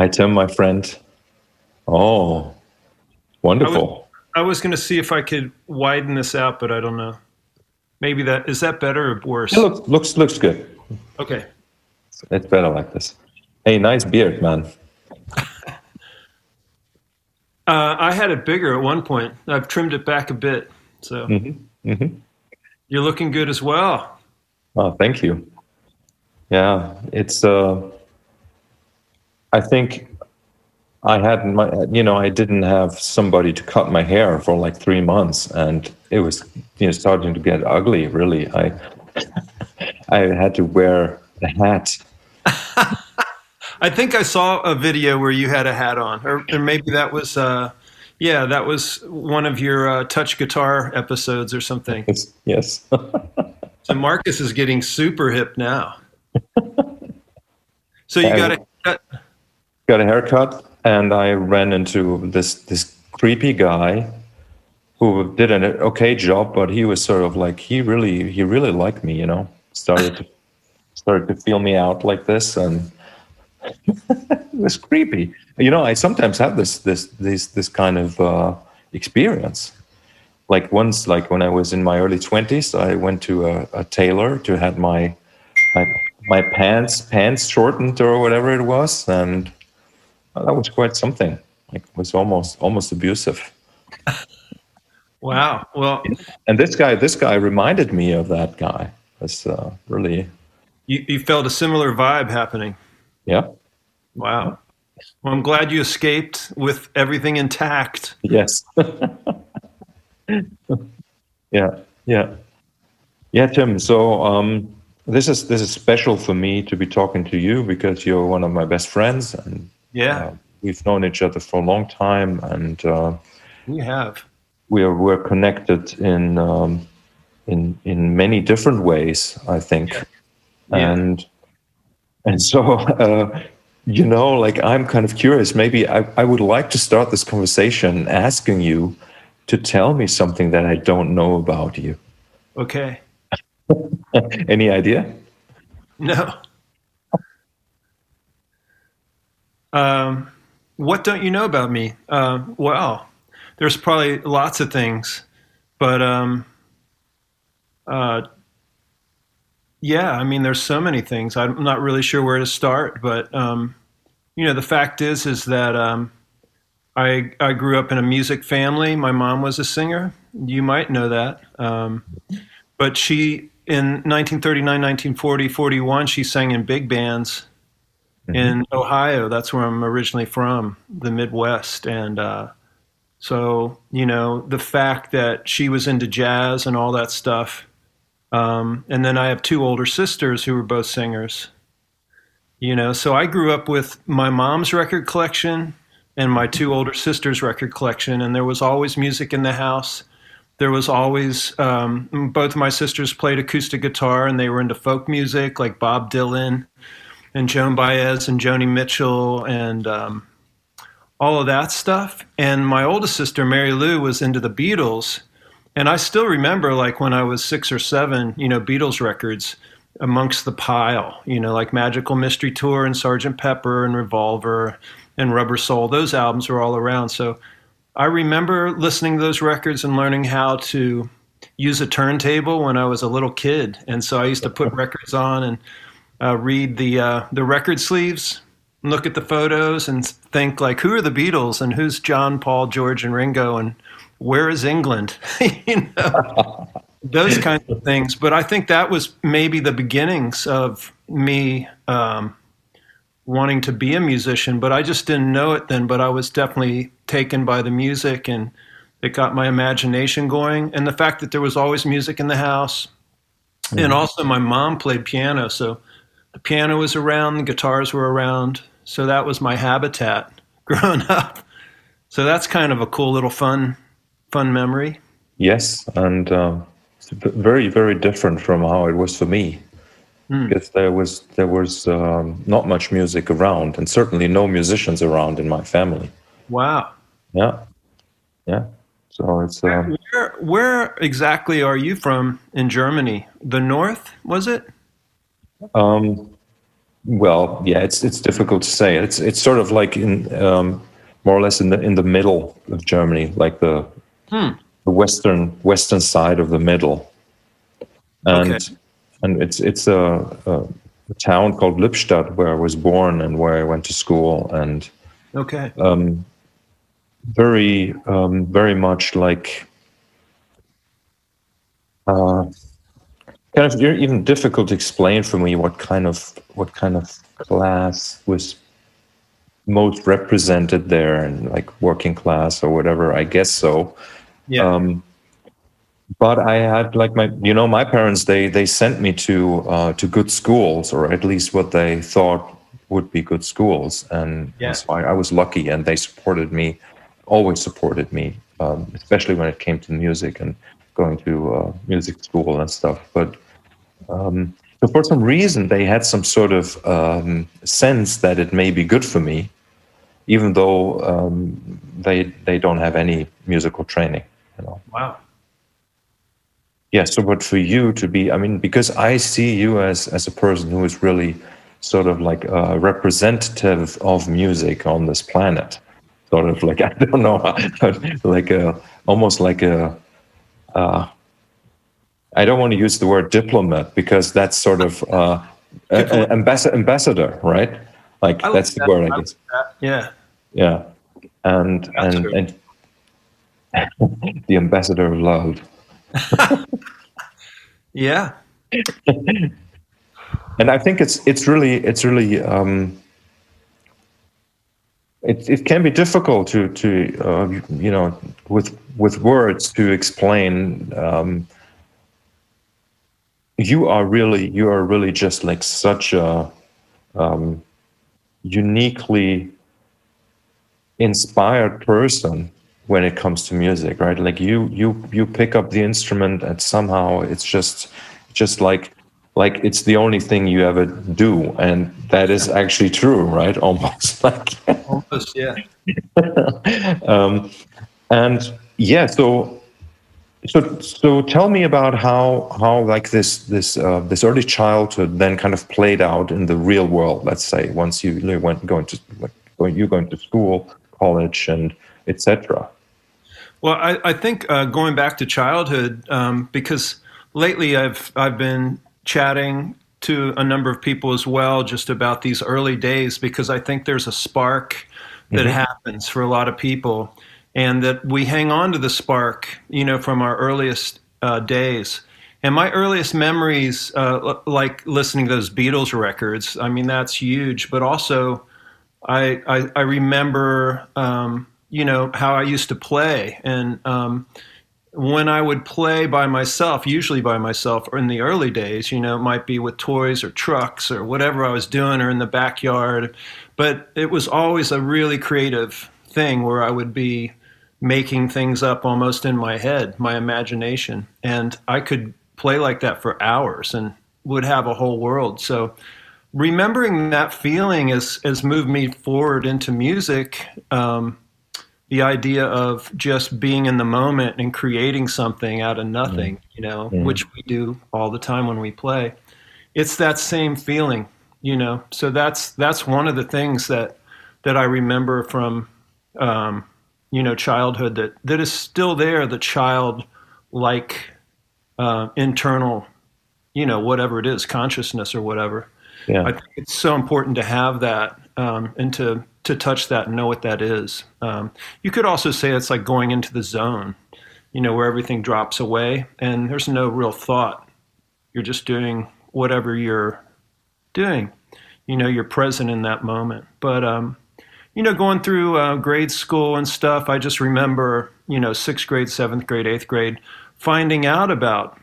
Hi, Tim, my friend. Oh, wonderful. I was going to see if I could widen this out, but I don't know. Maybe that is that better or worse? It looks looks looks good. Okay. It's better like this. Hey, nice beard, man. Uh, I had it bigger at one point. I've trimmed it back a bit, so Mm-hmm. Mm-hmm. you're looking good as well. Oh, thank you. Yeah, it's. Uh, I think I had my, you know, I didn't have somebody to cut my hair for like three months, and it was, you know, starting to get ugly. Really, I, I had to wear a hat. I think I saw a video where you had a hat on, or, or maybe that was, uh, yeah, that was one of your uh, touch guitar episodes or something. It's, yes. So Markus is getting super hip now. So you got to cut. Got a haircut and I ran into this this creepy guy who did an okay job, but he was sort of like he really he really liked me, you know. Started to started to feel me out like this and it was creepy. You know, I sometimes have this this this this kind of uh, experience. Like once, like when I was in my early twenties, I went to a, a tailor to have my my my pants pants shortened or whatever it was, and that was quite something. Like it was almost almost abusive. Wow. Well, And this guy, this guy reminded me of that guy. It's uh, really, you, you felt a similar vibe happening. yeah, Wow. Well, I'm glad you escaped with everything intact. yes, yeah, yeah, yeah, Tim. So um, this is this is special for me to be talking to you because you're one of my best friends, and Yeah, uh, we've known each other for a long time, and uh, you have. we're we're connected in um, in in many different ways. I think, Yeah. and and so uh, you know, like I'm kind of curious. Maybe I, I would like to start this conversation asking you to tell me something that I don't know about you. Okay. Any idea? No. Um, what don't you know about me? Uh, well, there's probably lots of things, but um, uh, yeah, I mean, there's so many things. I'm not really sure where to start, but um, you know, the fact is, is that um, I I grew up in a music family. My mom was a singer. You might know that, um, but she in 1939, 1940, 41, she sang in big bands in Ohio. That's where I'm originally from, the Midwest. And uh, so, you know, the fact that she was into jazz and all that stuff. Um, and then I have two older sisters who were both singers. You know, so I grew up with my mom's record collection and my two older sisters' record collection, and there was always music in the house. There was always um, both my sisters played acoustic guitar, and they were into folk music like Bob Dylan and Joan Baez and Joni Mitchell and um, all of that stuff. And my oldest sister, Mary Lou, was into the Beatles. And I still remember, like when I was six or seven, you know, Beatles records amongst the pile, you know, like Magical Mystery Tour and Sgt. Pepper and Revolver and Rubber Soul. Those albums were all around. So I remember listening to those records and learning how to use a turntable when I was a little kid. And so I used to put records on and uh, read the uh, the record sleeves, look at the photos, and think like, who are the Beatles and who's John, Paul, George, and Ringo, and where is England? you know, those kinds of things. But I think that was maybe the beginnings of me um, wanting to be a musician. But I just didn't know it then. But I was definitely taken by the music, and it got my imagination going. And the fact that there was always music in the house. And also, my mom played piano, so the piano was around, the guitars were around. So that was my habitat growing up. So that's kind of a cool little fun, fun memory. Yes, and um, very, very different from how it was for me. Because there was there was um, not much music around, and certainly no musicians around in my family. Wow. Yeah, yeah. So it's um, Where, where exactly are you from in Germany? The north, was it? Um, well, yeah, it's it's difficult to say. It's it's sort of like in um, more or less in the in the middle of Germany, like the Hmm. the western western side of the middle, and Okay. and it's it's a, a, a town called Lippstadt where I was born and where I went to school, and Okay. um, very um, very much like uh, kind of you're even difficult to explain for me what kind of what kind of class was most represented there and like working class or whatever i guess so Yeah. um, but I had like my, you know, my parents they they sent me to uh, to good schools, or at least what they thought would be good schools, and Yeah. so I, I was lucky, and they supported me, always supported me, um, especially when it came to music and going to uh, music school and stuff. But um, so for some reason, they had some sort of um, sense that it may be good for me, even though um, they they don't have any musical training, you know wow. yeah so but for you to be i mean because i see you as as a person who is really sort of like a representative of music on this planet sort of like i don't know like a almost like a uh, i don't want to use the word diplomat because that's sort of uh, a- a- ambassa- ambassador right like like that's the that. word I i guess. Yeah. yeah and That's and true. and the ambassador of love Yeah. and I think it's it's really it's really um, it it can be difficult to to uh, you know with with words to explain. Um, you are really you are really just like such a um, uniquely inspired person when it comes to music right like you you you pick up the instrument and somehow it's just just like like it's the only thing you ever do and that is actually true right almost like Almost. Yeah. um, and yeah so so so tell me about how how like this this uh, this early childhood then kind of played out in the real world let's say once you really went going to like going you going to school college and etc Well, I, I think uh, going back to childhood, um, because lately I've I've been chatting to a number of people as well, just about these early days, because I think there's a spark that happens for a lot of people, and that we hang on to the spark, you know, from our earliest uh, days. And my earliest memories, uh, l- like listening to those Beatles records, I mean, that's huge. But also, I, I, I remember, um, you know, how I used to play. And um, when I would play by myself, usually by myself, or in the early days, you know, it might be with toys or trucks or whatever I was doing or in the backyard. But it was always a really creative thing where I would be making things up almost in my head, my imagination. And I could play like that for hours and would have a whole world. So, remembering that feeling has, has moved me forward into music. Um, the idea of just being in the moment and creating something out of nothing, you know, Yeah. which we do all the time when we play. It's that same feeling, you know. So that's that's one of the things that that I remember from um, you know childhood that that is still there. The child like uh, internal, you know, whatever it is, consciousness or whatever. yeah I think it's so important to have that um, and to to touch that and know what that is. Um, you could also say it's like going into the zone, you know, where everything drops away and there's no real thought. You're just doing whatever you're doing. You know, you're present in that moment. But um, you know, going through uh, grade school and stuff, I just remember, you know, sixth grade, seventh grade, eighth grade, finding out about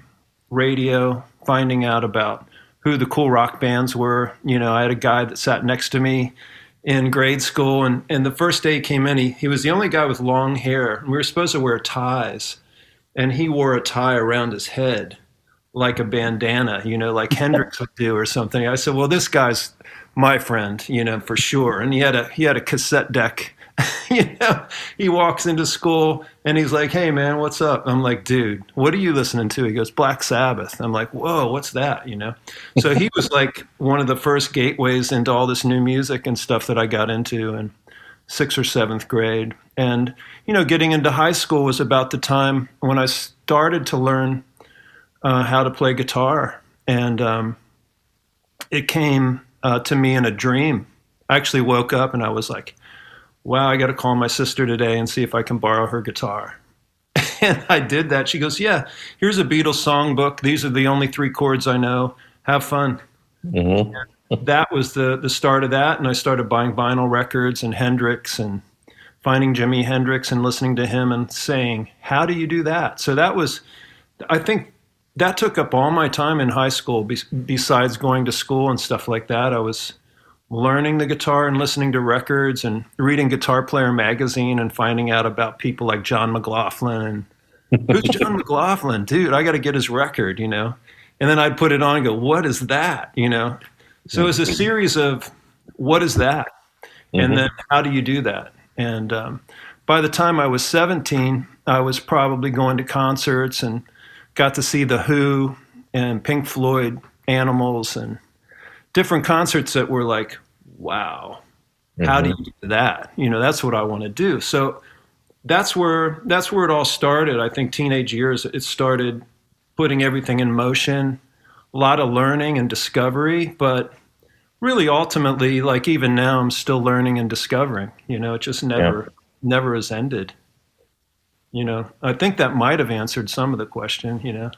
radio, finding out about who the cool rock bands were. You know, I had a guy that sat next to me in grade school, and, and the first day he came in, he, he was the only guy with long hair. We were supposed to wear ties, and he wore a tie around his head like a bandana, you know, like Hendrix would do or something. I said, "Well, this guy's my friend, you know, for sure." And he had a he had a cassette deck, you know, he walks into school and he's like, "Hey, man, what's up?" I'm like, "Dude, what are you listening to?" He goes, "Black Sabbath." I'm like, "Whoa, what's that?" You know. So he was like one of the first gateways into all this new music and stuff that I got into in sixth or seventh grade. And you know, getting into high school was about the time when I started to learn uh, how to play guitar, and um, it came uh, to me in a dream. I actually woke up and I was like wow, I got to call my sister today and see if I can borrow her guitar. and I did that. She goes, yeah, here's a Beatles songbook. These are the only three chords I know. Have fun. Mm-hmm. that was the the start of that, and I started buying vinyl records and Hendrix and finding Jimi Hendrix and listening to him and saying, "How do you do that?" So that was, I think, that took up all my time in high school. besides going to school and stuff like that, I was learning the guitar and listening to records and reading Guitar Player magazine and finding out about people like John McLaughlin. Who's John McLaughlin? Dude, I got to get his record, you know? And then I'd put it on and go, what is that? You know? So it was a series of what is that? Mm-hmm. And then how do you do that? And um, by the time I was 17, I was probably going to concerts and got to see The Who and Pink Floyd, Animals, and different concerts that were like, wow, mm-hmm. how do mm-hmm. you do that? You know, that's what I want to do. So that's where that's where it all started. I think teenage years it started putting everything in motion, a lot of learning and discovery, but really ultimately like even now I'm still learning and discovering. You know, it just never yeah. never has ended. You know, I think that might have answered some of the question, you know.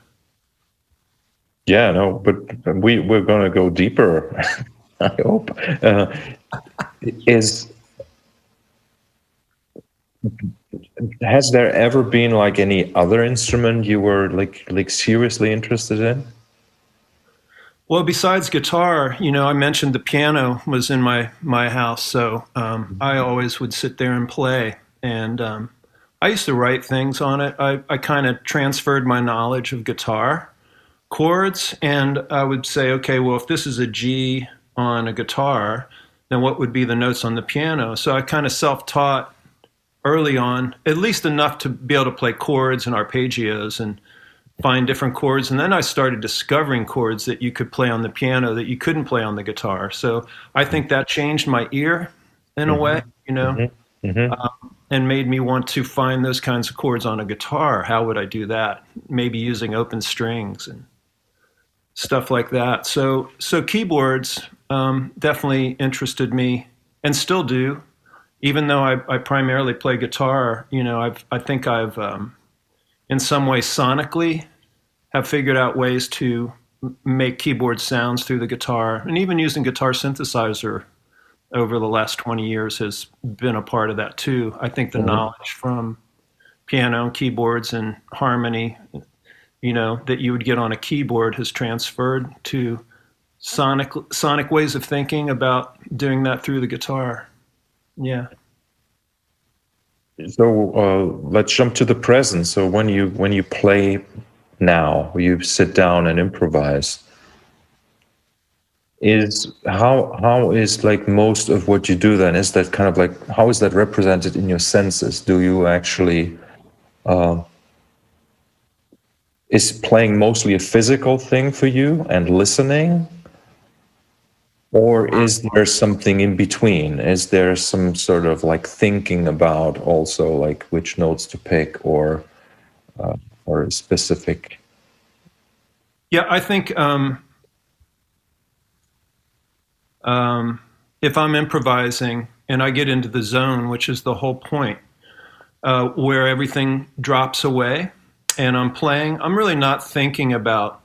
Yeah, no, but we we're going to go deeper. I hope uh, is has there ever been like any other instrument you were like like seriously interested in? Well, besides guitar, you know, I mentioned the piano was in my my house, so um, I always would sit there and play. And um, I used to write things on it. I, I kind of transferred my knowledge of guitar chords and I would say, okay, well, if this is a G on a guitar, then what would be the notes on the piano? So I kind of self taught early on, at least enough to be able to play chords and arpeggios and find different chords. And then I started discovering chords that you could play on the piano that you couldn't play on the guitar. So I think that changed my ear in a mm-hmm. way, you know. Mm-hmm. Mm-hmm. Um, and made me want to find those kinds of chords on a guitar. How would I do that? Maybe using open strings and stuff like that. So so keyboards um, definitely interested me and still do, even though I, I primarily play guitar. You know, I've I think I've um, in some way sonically have figured out ways to make keyboard sounds through the guitar, and even using guitar synthesizer over the last 20 years has been a part of that too. I think the mm-hmm. knowledge from piano and keyboards and harmony you know, that you would get on a keyboard has transferred to sonic sonic ways of thinking about doing that through the guitar. Yeah. So uh, let's jump to the present. So when you when you play now, you sit down and improvise. Is how how is like most of what you do then? Is that kind of like how is that represented in your senses? Do you actually uh, is playing mostly a physical thing for you and listening? Or is there something in between? Is there some sort of like thinking about also like which notes to pick or uh, or specific? Yeah i think um, um, if i'm improvising and i get into the zone which is the whole point uh, where everything drops away and I'm playing, I'm really not thinking about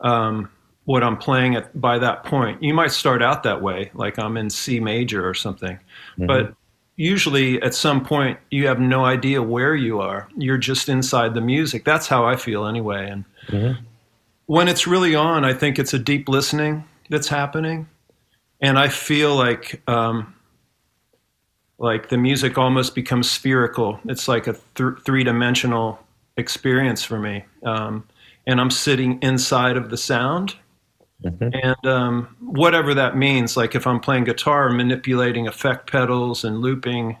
um, what I'm playing at by that point. You might start out that way, like I'm in C major or something, mm-hmm. but usually at some point you have no idea where you are. You're just inside the music. That's how I feel anyway. And mm-hmm. when it's really on, I think it's a deep listening that's happening, and I feel like. Um, like the music almost becomes spherical. It's like a th- three dimensional experience for me. Um, and I'm sitting inside of the sound. Mm-hmm. And um, whatever that means, like if I'm playing guitar, manipulating effect pedals and looping,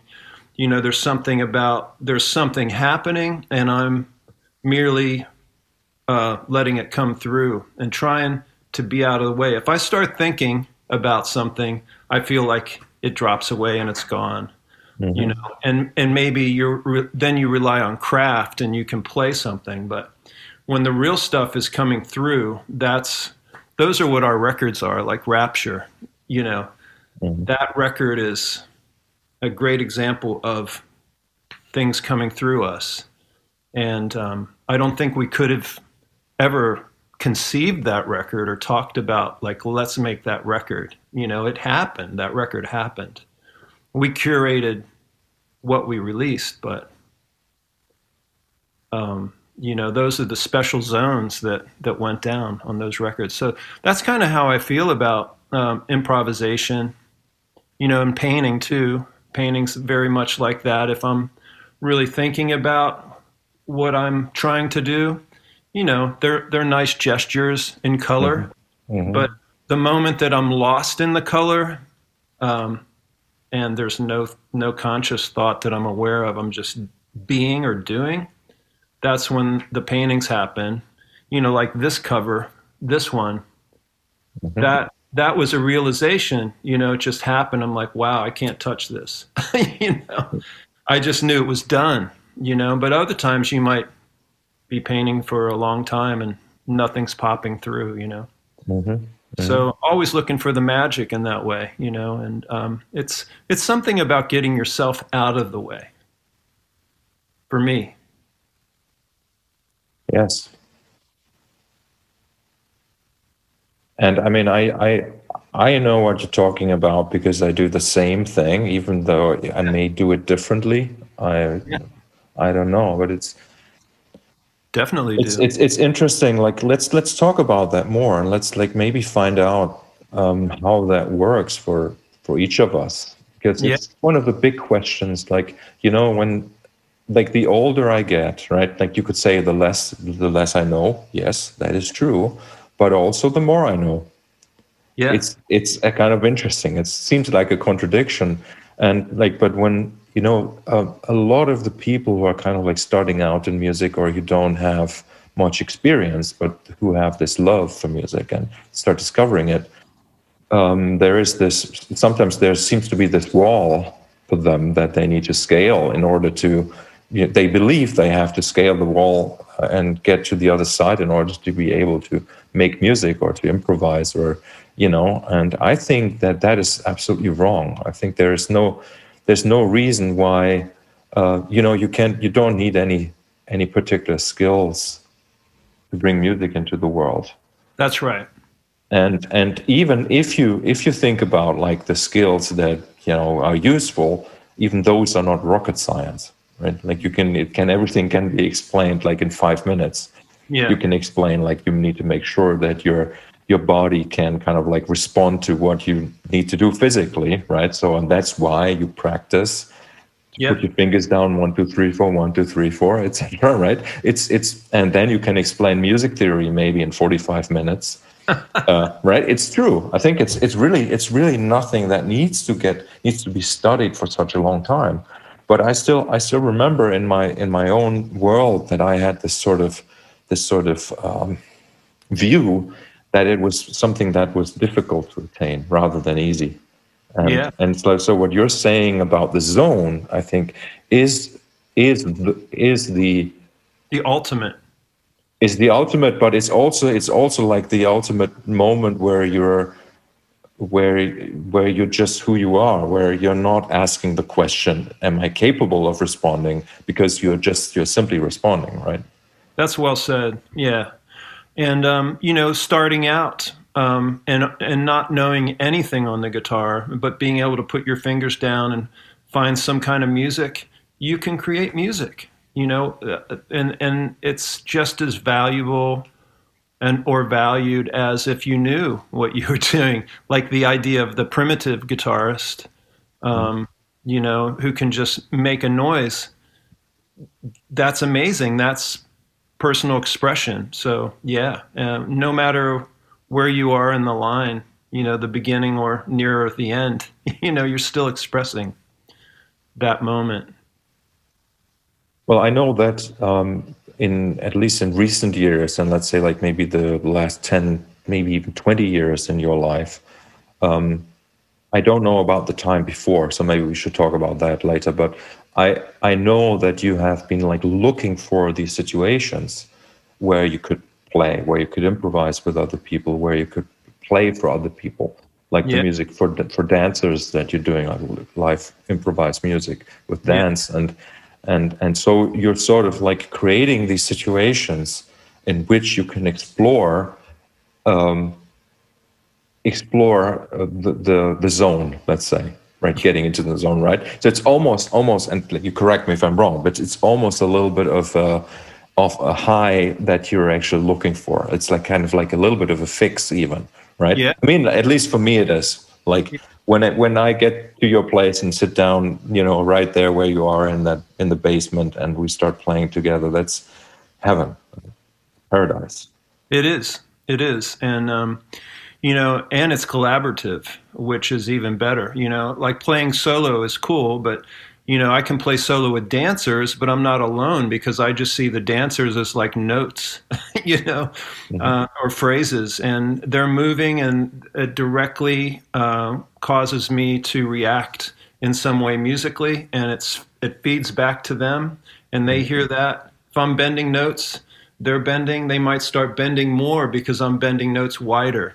you know, there's something about there's something happening, and I'm merely uh, letting it come through and trying to be out of the way. If I start thinking about something, I feel like it drops away and it's gone. Mm-hmm. You know, and and maybe you're then you rely on craft and you can play something, but when the real stuff is coming through, that's those are what our records are, like Rapture. You know, mm-hmm. that record is a great example of things coming through us. And um, I don't think we could have ever conceived that record or talked about, like, let's make that record. You know, it happened. That record happened. We curated what we released, but, um, you know, those are the special zones that, that went down on those records. So that's kind of how I feel about um, improvisation, you know, and painting too paintings very much like that. If I'm really thinking about what I'm trying to do, you know, they're they're nice gestures in color, mm-hmm. Mm-hmm. but the moment that I'm lost in the color, um, and there's no no conscious thought that I'm aware of, I'm just being or doing. That's when the paintings happen. You know, like this cover, this one. Mm-hmm. That that was a realization, you know, it just happened. I'm like, wow, I can't touch this. you know, I just knew it was done, you know, but other times you might be painting for a long time and nothing's popping through, you know. Mm-hmm. So always looking for the magic in that way, you know, and um, it's it's something about getting yourself out of the way. For me. Yes. And I mean, I, I, I know what you're talking about because I do the same thing, even though I may do it differently. I, yeah. I don't know, but it's definitely it's, it's it's interesting. Like let's let's talk about that more, and let's like maybe find out um, how that works for for each of us because it's one of the big questions. Like you know when like the older I get, right? Like you could say the less the less I know. Yes, that is true but also the more I know. Yeah, it's it's a kind of interesting. It seems like a contradiction, and like, but when you know, uh, a lot of the people who are kind of like starting out in music, or who don't have much experience, but who have this love for music and start discovering it, um, there is this. Sometimes there seems to be this wall for them that they need to scale in order to. You know, they believe they have to scale the wall and get to the other side in order to be able to make music or to improvise or you know and i think that that is absolutely wrong i think there is no there's no reason why uh, you know you can't you don't need any any particular skills to bring music into the world. That's right. And and even if you if you think about like the skills that you know are useful even those are not rocket science right? Like you can it can everything can be explained like in five minutes. Yeah. you can explain like you need to make sure that your your body can kind of like respond to what you need to do physically right? So and that's why you practice yep. put your fingers down one two three four one two three four etc right? It's it's and then you can explain music theory maybe in 45 minutes. Uh, right? It's true. I think it's it's really it's really nothing that needs to get needs to be studied for such a long time. But i still i still remember in my in my own world that i had this sort of this sort of um, view that it was something that was difficult to attain rather than easy. And, yeah. and so, so what you're saying about the zone, I think, is is the, is the the ultimate is the ultimate, but it's also it's also like the ultimate moment where you're where where you're just who you are, where you're not asking the question, "Am I capable of responding?" Because you're just you're simply responding, right? That's well said. Yeah, and um, you know, starting out um, and and not knowing anything on the guitar, but being able to put your fingers down and find some kind of music, you can create music. You know, uh, and and it's just as valuable and or valued as if you knew what you were doing. Like the idea of the primitive guitarist, um, you know, who can just make a noise. That's amazing. That's personal expression. So yeah, um, no matter where you are in the line, you know, the beginning or nearer the end, you know, you're still expressing. that moment? Well, I know that um, in at least in recent years, and let's say like maybe the last 10, maybe even 20 years in your life, um, I don't know about the time before, so maybe we should talk about that later. But I I know that you have been like looking for these situations where you could play, where you could improvise with other people, where you could play for other people, like yeah. the music for for dancers that you're doing on live improvised music with dance yeah. and and and so you're sort of like creating these situations in which you can explore um, explore uh, the, the, the zone, let's say, right? Getting into the zone, right? So it's almost almost, and you correct me if I'm wrong, but it's almost a little bit of a, of a high that you're actually looking for. It's like kind of like a little bit of a fix, even, right? Yeah. I mean, at least for me, it is. Like when it, when I get to your place and sit down, you know, right there where you are in that in the basement, and we start playing together, that's heaven, paradise. It is. It is, and um, you know, and it's collaborative, which is even better. You know, like playing solo is cool, but you know, I can play solo with dancers, but I'm not alone because I just see the dancers as like notes, you know, mm-hmm. uh, or phrases, and they're moving, and it directly uh, causes me to react in some way musically, and it's it feeds back to them, and they hear mm-hmm. that. If I'm bending notes, they're bending. They might start bending more because I'm bending notes wider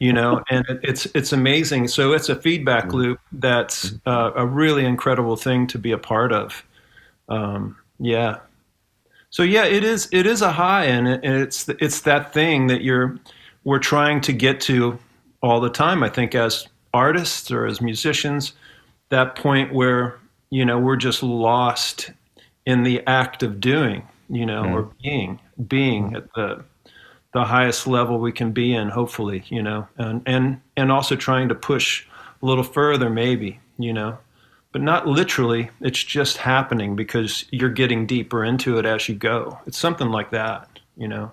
you know and it's it's amazing so it's a feedback mm-hmm. loop that's mm-hmm. uh, a really incredible thing to be a part of um, yeah so yeah it is it is a high and it's it's that thing that you're we're trying to get to all the time i think as artists or as musicians that point where you know we're just lost in the act of doing you know mm. or being being mm. at the the highest level we can be in hopefully you know and and and also trying to push a little further maybe you know. But not literally it's just happening because you're getting deeper into it as you go. It's something like that you know.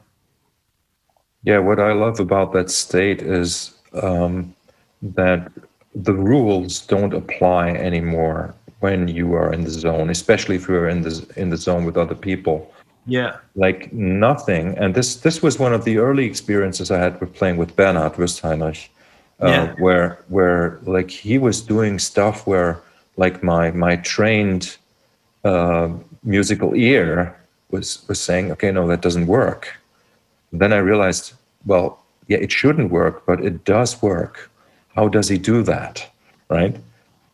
Yeah what i love about that state is um, that the rules don't apply anymore when you are in the zone especially if you're in the in the zone with other people yeah. Like nothing. And this this was one of the early experiences I had with playing with Bernhard Wöstheinrich, uh, yeah. where where like he was doing stuff where like my my trained uh, musical ear was was saying, okay, no, that doesn't work. then I realized, well, yeah, it shouldn't work, but it does work. How does he do that, right?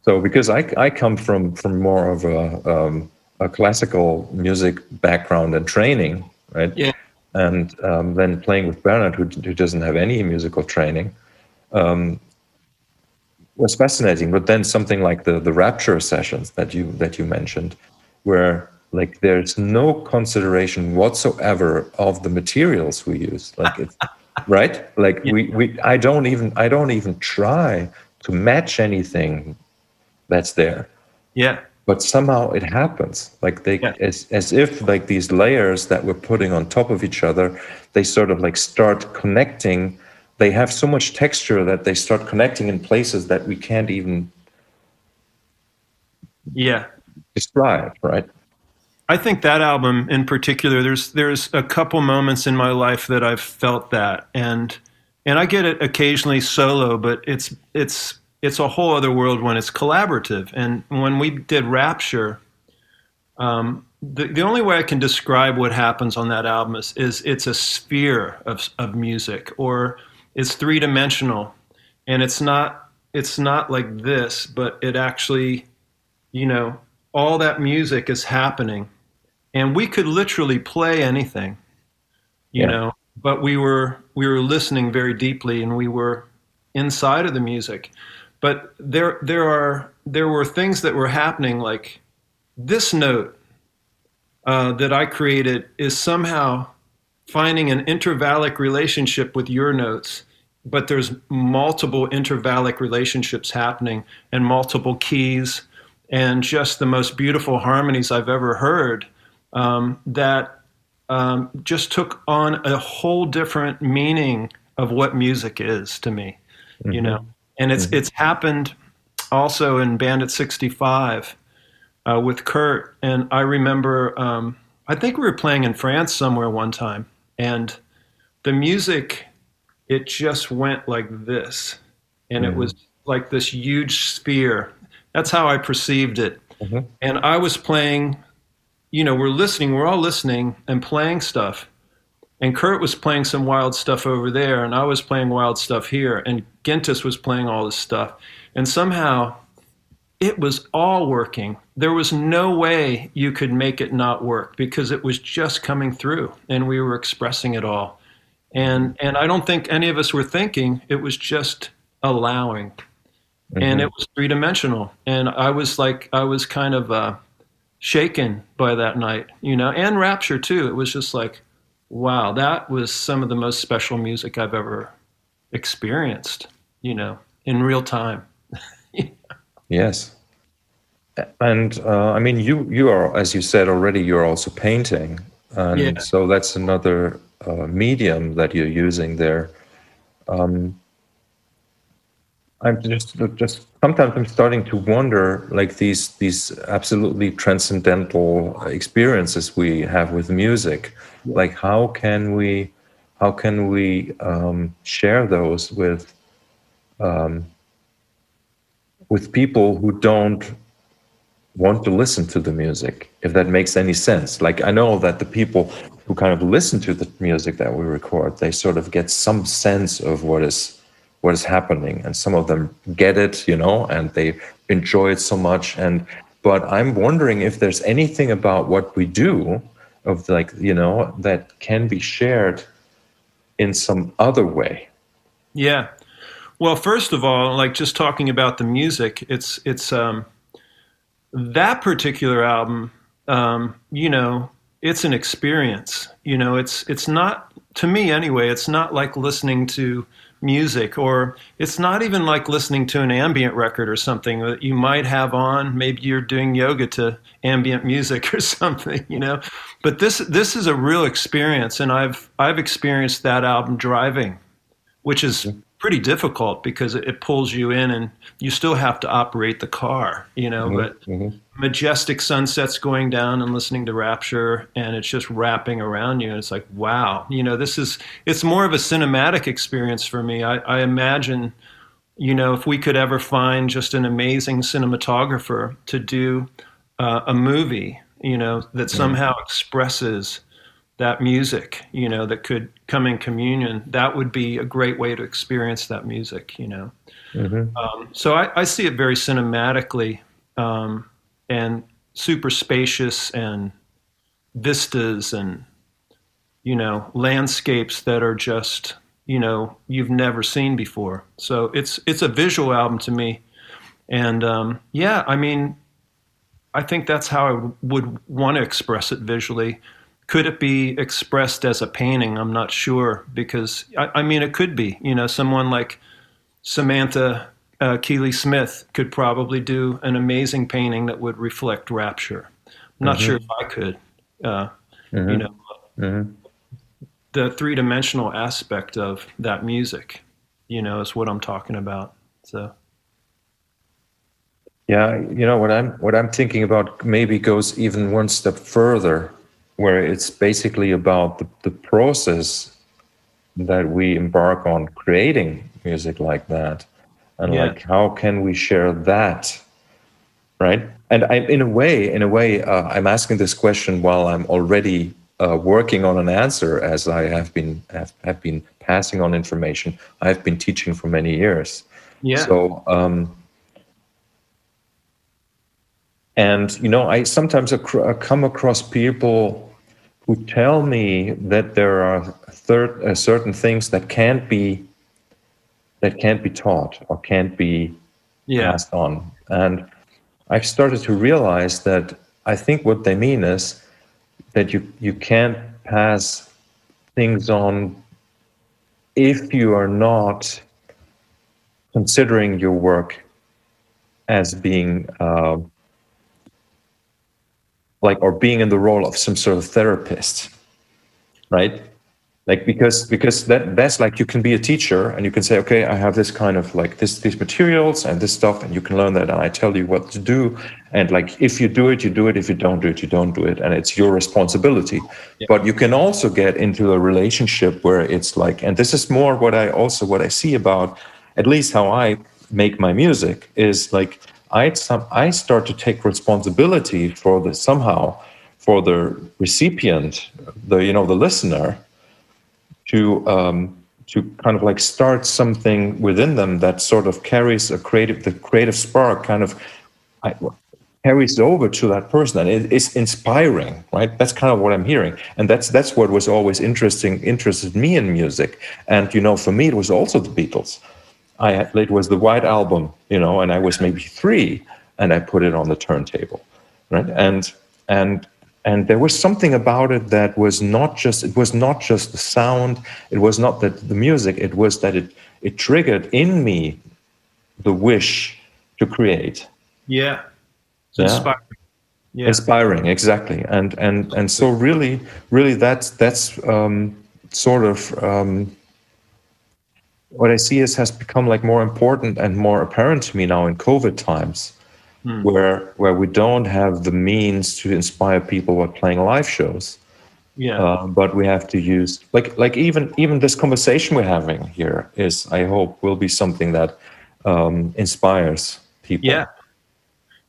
So because I I come from from more of a um, a classical music background and training, right? Yeah. And um, then playing with Bernhard, who, who doesn't have any musical training, um, was fascinating. But then something like the the Rapture sessions that you that you mentioned, where like there's no consideration whatsoever of the materials we use, like it's right, like yeah. we we I don't even I don't even try to match anything that's there. Yeah but somehow it happens. Like they yeah. as, as if like these layers that we're putting on top of each other they sort of like start connecting. They have so much texture that they start connecting in places that we can't even yeah. describe right? I think that album in particular there's there's a couple moments in my life that i've felt that. And and i get it occasionally solo but it's it's it's a whole other world when it's collaborative. And when we did Rapture, um, the, the only way I can describe what happens on that album is, is it's a sphere of, of music or it's three dimensional and it's not it's not like this, but it actually, you know, all that music is happening and we could literally play anything, you yeah. know, but we were we were listening very deeply and we were inside of the music. But there there are there were things that were happening like this note uh, that I created is somehow finding an intervallic relationship with your notes, but there's multiple intervallic relationships happening and multiple keys and just the most beautiful harmonies I've ever heard um, that um, just took on a whole different meaning of what music is to me, mm-hmm. you know and it's mm-hmm. it's happened also in Bandit 65, uh, with Kurt, and I remember um, I think we were playing in France somewhere one time, and the music it just went like this, and mm-hmm. it was like this huge sphere. That's how I perceived it, mm-hmm. and I was playing. You know, we're listening. We're all listening and playing stuff. And Kurt was playing some wild stuff over there, and I was playing wild stuff here, and Gintas was playing all this stuff. And somehow it was all working. There was no way you could make it not work because it was just coming through and we were expressing it all. And and I don't think any of us were thinking, it was just allowing. Mm-hmm. And it was three dimensional. And I was like I was kind of uh, shaken by that night, you know, and rapture too. It was just like, wow, that was some of the most special music I've ever experienced, you know, in real time. Yes. And uh, I mean, you you are, as you said already, you're also painting, and yeah. so that's another uh, medium that you're using there. Um, I'm just just sometimes I'm starting to wonder, like these these absolutely transcendental experiences we have with music, like how can we how can we um, share those with um, with people who don't want to listen to the music, if that makes any sense. Like I know that the people who kind of listen to the music that we record, they sort of get some sense of what is what is happening, and some of them get it, you know, and they enjoy it so much. And but I'm wondering if there's anything about what we do of like you know that can be shared in some other way. Yeah, well, first of all, like just talking about the music, it's it's um, that particular album. Um, you know, it's an experience. You know, it's it's not to me anyway. It's not like listening to music, or it's not even like listening to an ambient record or something that you might have on. Maybe you're doing yoga to ambient music or something, you know. But this this is a real experience, and I've I've experienced that album driving, which is pretty difficult because it, pulls you in and you still have to operate the car, you know. Mm-hmm, but mm-hmm. majestic sunsets going down and listening to Rapture and it's just wrapping around you. And it's like, wow, you know, this is, it's more of a cinematic experience for me. I, I imagine, you know, if we could ever find just an amazing cinematographer to do uh, a movie, you know, that mm-hmm. somehow expresses that music, you know, that could come in communion, that would be a great way to experience that music, you know. Mm-hmm. Um, so I, I, see it very cinematically um, and super spacious and vistas and, you know, landscapes that are just, you know, you've never seen before. So it's it's a visual album to me. And um, yeah, I mean, I think that's how I would want to express it visually could it be expressed as a painting? I'm not sure because I, I mean it could be. You know, someone like Samantha uh, Keely Smith could probably do an amazing painting that would reflect rapture. I'm not mm-hmm. sure if I could. Uh, mm-hmm. You know, mm-hmm. the three dimensional aspect of that music, you know, is what I'm talking about. So. Yeah, you know what I'm what I'm thinking about maybe goes even one step further where it's basically about the, the process that we embark on creating music like that. And yeah. like how can we share that right? And i'm in a way in a way uh, i'm asking this question while i'm already uh, working on an answer as i have been have, have been passing on information i've been teaching for many years. Yeah. So um and you know, I sometimes ac- come across people who tell me that there are third, uh, certain things that can't be that can't be taught or can't be yeah. passed on. And I've started to realize that I think what they mean is that you you can't pass things on if you are not considering your work as being uh, like or being in the role of some sort of therapist right? Like because because that that's like you can be a teacher and you can say okay i have this kind of like this these materials and this stuff and you can learn that and i tell you what to do. And like if you do it you do it. If you don't do it you don't do it. And it's your responsibility. Yeah. but you can also get into a relationship where it's like and this is more what i also what i see about at least how i make my music is like i i start to take responsibility for the somehow for the recipient the you know the listener to um, to kind of like start something within them that sort of carries a creative the creative spark kind of carries over to that person and it is inspiring right? That's kind of what i'm hearing. And that's that's what was always interesting interested me in music. And you know for me it was also the beatles i had, it was the white album you know and i was maybe three and i put it on the turntable right? And and and there was something about it that was not just it was not just the sound it was not that the music it was that it it triggered in me the wish to create. Yeah, yeah. inspiring. Yeah. inspiring exactly. And and and so really really that's that's um, sort of um, what i see is has become like more important and more apparent to me now in covid times hmm. where where we don't have the means to inspire people by playing live shows. Yeah. Uh, but we have to use like like even even this conversation we're having here is I hope will be something that um, inspires people. Yeah.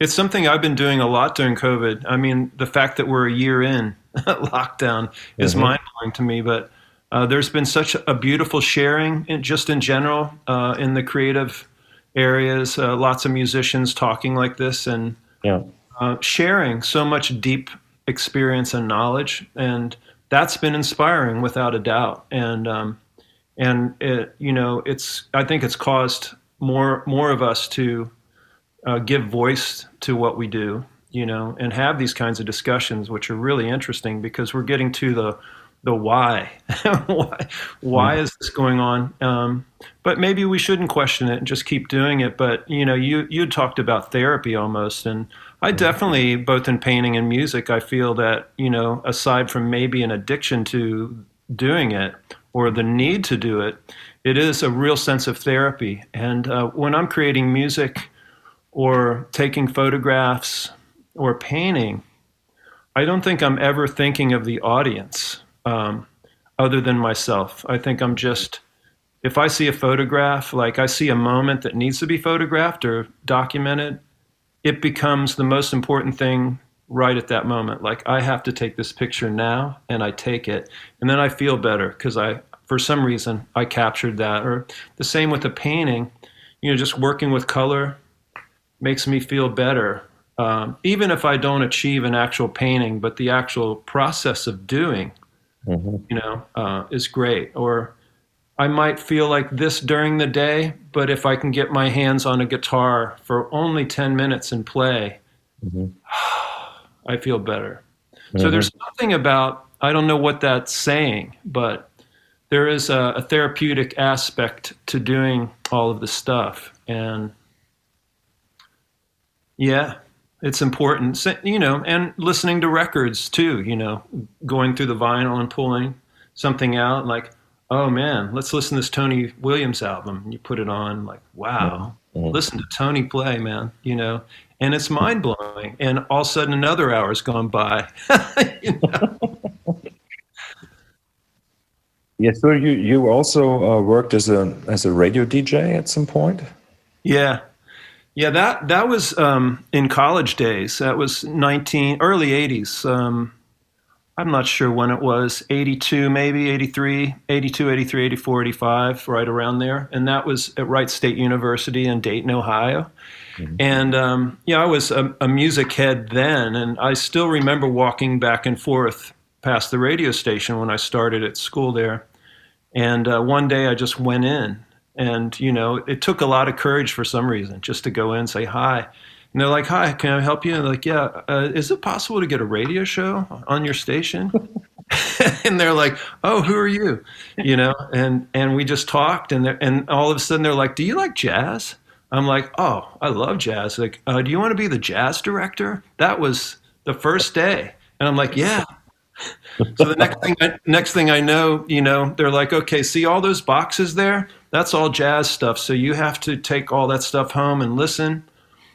It's something I've been doing a lot during COVID. I mean, the fact that we're a year in lockdown is mm-hmm. mind blowing to me. But uh, there's been such a beautiful sharing, in, just in general, uh, in the creative areas. Uh, lots of musicians talking like this and yeah. uh, sharing so much deep experience and knowledge, and that's been inspiring without a doubt. And um, and it, you know, it's I think it's caused more more of us to uh, give voice to what we do, you know, and have these kinds of discussions, which are really interesting because we're getting to the the why. why why is this going on? Um, but maybe we shouldn't question it and just keep doing it. But you know, you you talked about therapy almost, and I definitely both in painting and music, I feel that you know, aside from maybe an addiction to doing it or the need to do it, it is a real sense of therapy. And uh, when I'm creating music or taking photographs or painting, I don't think I'm ever thinking of the audience um, other than myself. I think I'm just, if I see a photograph, like I see a moment that needs to be photographed or documented, it becomes the most important thing right at that moment. Like I have to take this picture now, and I take it, and then I feel better because I, for some reason, I captured that. Or the same with the painting, you know, just working with color makes me feel better. Um, even if I don't achieve an actual painting, but the actual process of doing mm-hmm. you know, uh, is great. Or I might feel like this during the day, but if I can get my hands on a guitar for only 10 minutes and play, mm-hmm. I feel better. Mm-hmm. So there's something about, I don't know what that's saying, but there is a, a therapeutic aspect to doing all of the stuff. And yeah, it's important, you know, and listening to records too, you know, going through the vinyl and pulling something out like, oh man, let's listen to this Tony Williams album. And you put it on, like, wow, mm-hmm. listen to Tony play, man, you know, and it's mind blowing. And all of a sudden, another hour's gone by. you know? Yeah, so you you also uh, worked as a as a radio DJ at some point. Yeah, yeah, that that was um, in college days. That was nineteen early eighties. Um, I'm not sure when it was, 82 maybe, 83, 82, 83, 84, 85, right around there. And that was at Wright State University in Dayton, Ohio. Mm-hmm. And um, yeah, I was a, a, music head then, and I still remember walking back and forth past the radio station when I started at school there. And uh, one day I just went in and, you know, it took a lot of courage for some reason just to go in and say hi. And they're like, hi, can I help you? And they're like, yeah, uh, is it possible to get a radio show on your station? and they're like, oh, who are you? You know, and, and we just talked and, and all of a sudden they're like, do you like jazz? I'm like, oh, I love jazz. Like, uh, do you want to be the jazz director? That was the first day. And I'm like, yeah, so the next thing, I, next thing I know, you know, they're like, okay, see all those boxes there? That's all jazz stuff. So you have to take all that stuff home and listen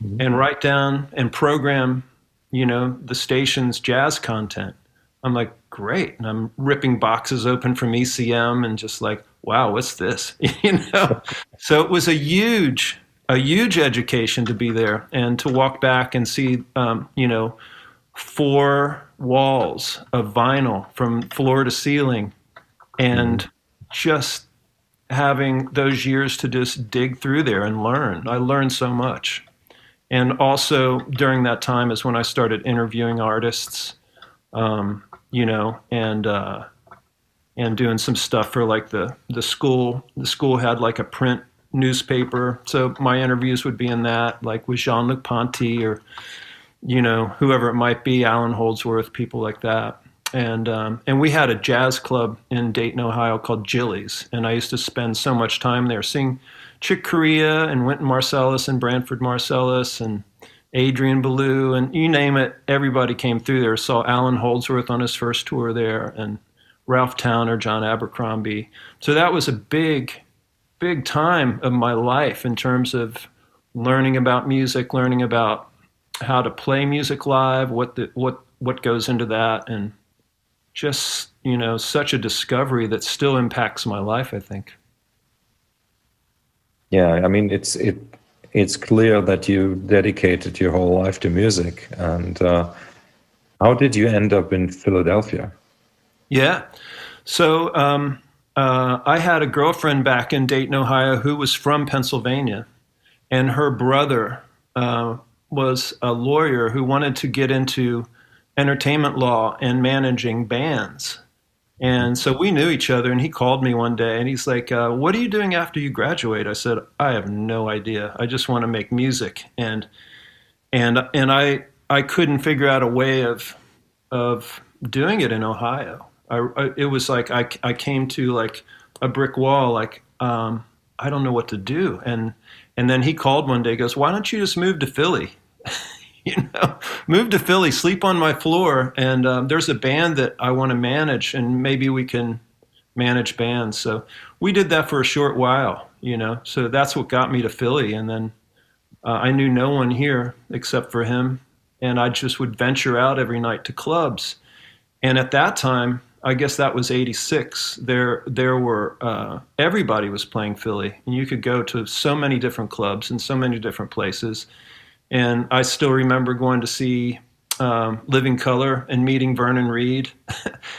mm-hmm. and write down and program, you know, the station's jazz content. I'm like, great. And I'm ripping boxes open from ECM and just like, wow, what's this? you know? so it was a huge, a huge education to be there and to walk back and see, um, you know, four walls of vinyl from floor to ceiling and mm-hmm. just having those years to just dig through there and learn. I learned so much. And also during that time is when I started interviewing artists, um, you know, and uh, and doing some stuff for like the the school. The school had like a print newspaper, so my interviews would be in that, like with Jean Luc Ponty or you know, whoever it might be, Allan Holdsworth, people like that. And um, and we had a jazz club in Dayton, Ohio called Gilly's, and I used to spend so much time there seeing Chick Corea and Wynton Marsalis and Branford Marsalis and Adrian Belew and you name it, everybody came through there. Saw Allan Holdsworth on his first tour there and Ralph Towner, John Abercrombie. So that was a big, big time of my life in terms of learning about music, learning about how to play music live, what the, what what goes into that, and just you know such a discovery that still impacts my life. I think. Yeah, I mean it's it it's clear that you dedicated your whole life to music, and uh, how did you end up in Philadelphia? Yeah, so um, uh, I had a girlfriend back in Dayton, Ohio, who was from Pennsylvania, and her brother uh, was a lawyer who wanted to get into entertainment law and managing bands. And so we knew each other, and he called me one day and he's like, uh, What are you doing after you graduate? I said, I have no idea. I just want to make music. And, and, and I, I couldn't figure out a way of, of doing it in Ohio. I, I, it was like I, I came to like a brick wall, like, um, I don't know what to do. And, and then he called one day, goes, Why don't you just move to Philly? you know, move to Philly, sleep on my floor, and um, there's a band that I want to manage, and maybe we can manage bands. So we did that for a short while, you know. So that's what got me to Philly, and then uh, I knew no one here except for him, and I just would venture out every night to clubs. And at that time, I guess that was '86. There, there were uh, everybody was playing Philly, and you could go to so many different clubs in so many different places and I still remember going to see um, Living Colour and meeting Vernon Reid,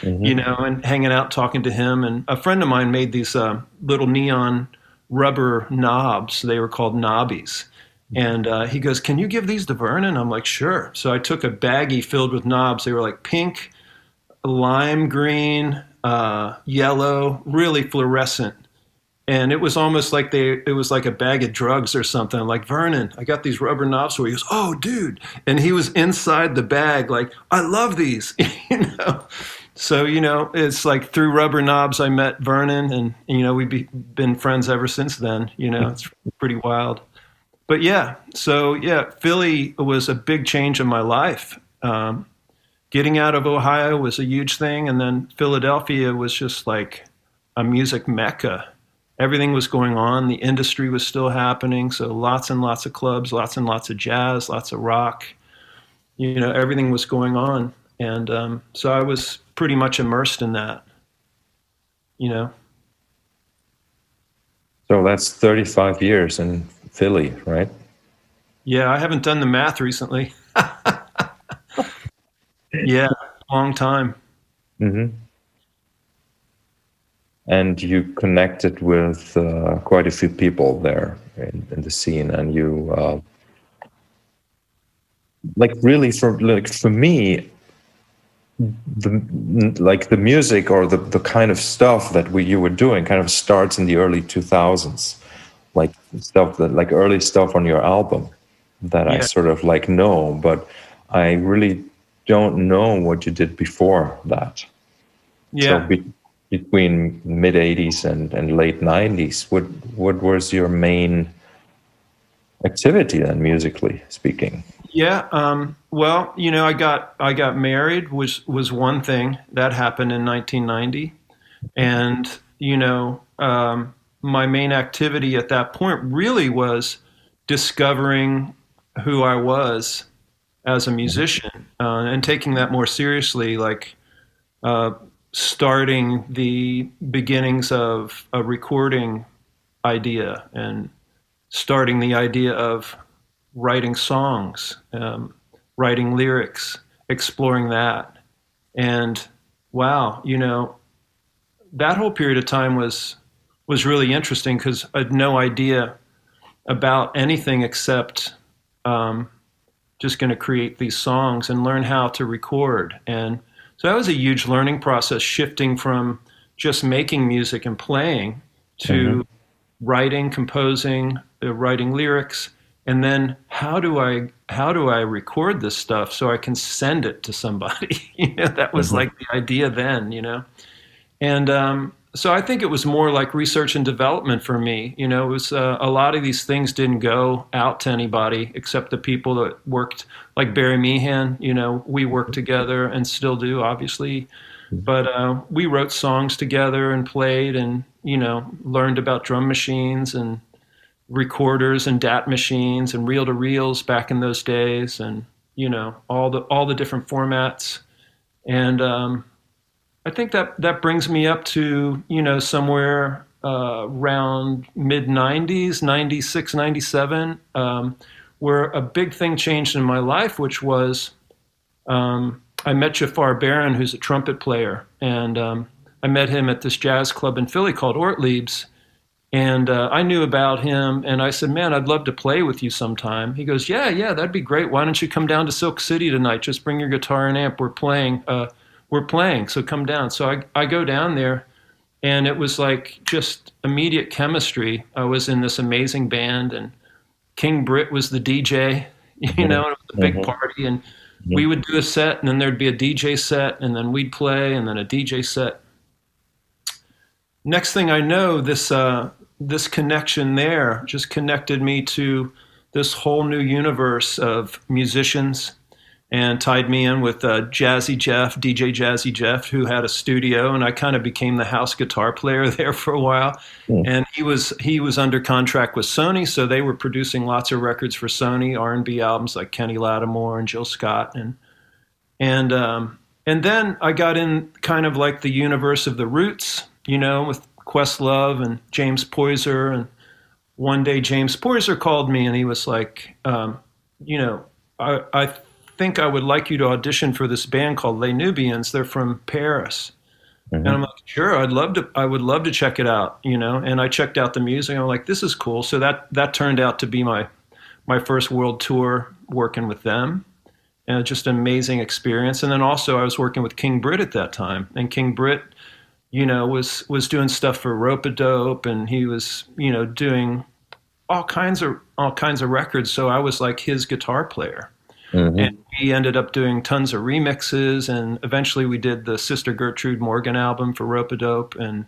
mm-hmm. you know, and hanging out talking to him. And a friend of mine made these uh, little neon rubber knobs. They were called knobbies. And uh, he goes, Can you give these to Vernon? I'm like, Sure. So I took a baggie filled with knobs. They were like pink, lime green, uh, yellow, really fluorescent and it was almost like they it was like a bag of drugs or something. Like vernon i got these rubber knobs where he goes oh dude. And he was inside the bag like i love these. You know? So you know it's like through rubber knobs i met vernon and you know we've be, been friends ever since then you know it's pretty wild. But yeah so yeah philly was a big change in my life. Um, getting out of ohio was a huge thing. And then philadelphia was just like a music mecca everything was going on. The industry was still happening. So lots and lots of clubs, lots and lots of jazz, lots of rock. You know, everything was going on. And um, so I was pretty much immersed in that, you know. So that's 35 years in Philly, right? Yeah, I haven't done the math recently. yeah, long time. Mm-hmm and you connected with uh, quite a few people there in, in the scene. And you uh, like really for like for me the like the music or the, the kind of stuff that we you were doing kind of starts in the early 2000s like stuff that like early stuff on your album that yeah. i sort of like know but i really don't know what you did before that. Yeah. so be, between mid 80s and, and late 90s what what was your main activity then musically speaking Yeah. Um, well, you know, I got I got married was was one thing that happened in 1990, and you know, um, my main activity at that point really was discovering who I was as a musician uh, and taking that more seriously, like uh, starting the beginnings of a recording idea and starting the idea of writing songs, um, writing lyrics, exploring that. And wow, you know, that whole period of time was was really interesting because I had no idea about anything except um, just going to create these songs and learn how to record. And so that was a huge learning process, shifting from just making music and playing to mm-hmm. writing, composing, uh, writing lyrics, and then how do I how do I record this stuff so I can send it to somebody? you know, that was mm-hmm. like the idea then, you know, and um, so I think it was more like research and development for me. You know, it was uh, a lot of these things didn't go out to anybody except the people that worked, like Barry Meehan. You know, we worked together and still do, obviously. But uh, we wrote songs together and played, and you know, learned about drum machines and recorders and DAT machines and reel to reels back in those days, and you know, all the all the different formats. And um, I think that that brings me up to you know somewhere uh, around mid 90s, 96, 97, um, where a big thing changed in my life, which was um, I met Jafar Barron, who's a trumpet player, and um, I met him at this jazz club in Philly called Ortlieb's. And uh, I knew about him, and I said, "Man, I'd love to play with you sometime." He goes, "Yeah, yeah, that'd be great. Why don't you come down to Silk City tonight? Just bring your guitar and amp. We're playing." Uh, we're playing, so come down. So I, I go down there, and it was like just immediate chemistry. I was in this amazing band, and King Britt was the DJ, you know, it was a big mm-hmm. party, and mm-hmm. we would do a set, and then there'd be a DJ set, and then we'd play, and then a DJ set. Next thing I know, this uh, this connection there just connected me to this whole new universe of musicians and tied me in with uh, Jazzy Jeff, DJ Jazzy Jeff, who had a studio, and I kind of became the house guitar player there for a while. Mm. And he was he was under contract with Sony, so they were producing lots of records for Sony, R and B albums like Kenny Lattimore and Jill Scott, and and um, and then I got in kind of like the universe of the Roots, you know, with Questlove and James Poyser, and one day James Poyser called me and he was like, um, you know, I, I think I would like you to audition for this band called Les Nubians. They're from Paris. Mm-hmm. And I'm like, sure, I'd love to. I would love to check it out, you know. And I checked out the music. I'm like, this is cool. So that that turned out to be my my first world tour working with them, and just an amazing experience. And then also I was working with King Britt at that time, and King Britt, you know, was was doing stuff for Ropeadope, and he was you know doing all kinds of all kinds of records. So I was like his guitar player. Mm-hmm. And we ended up doing tons of remixes, and eventually we did the Sister Gertrude Morgan album for Ropeadope. And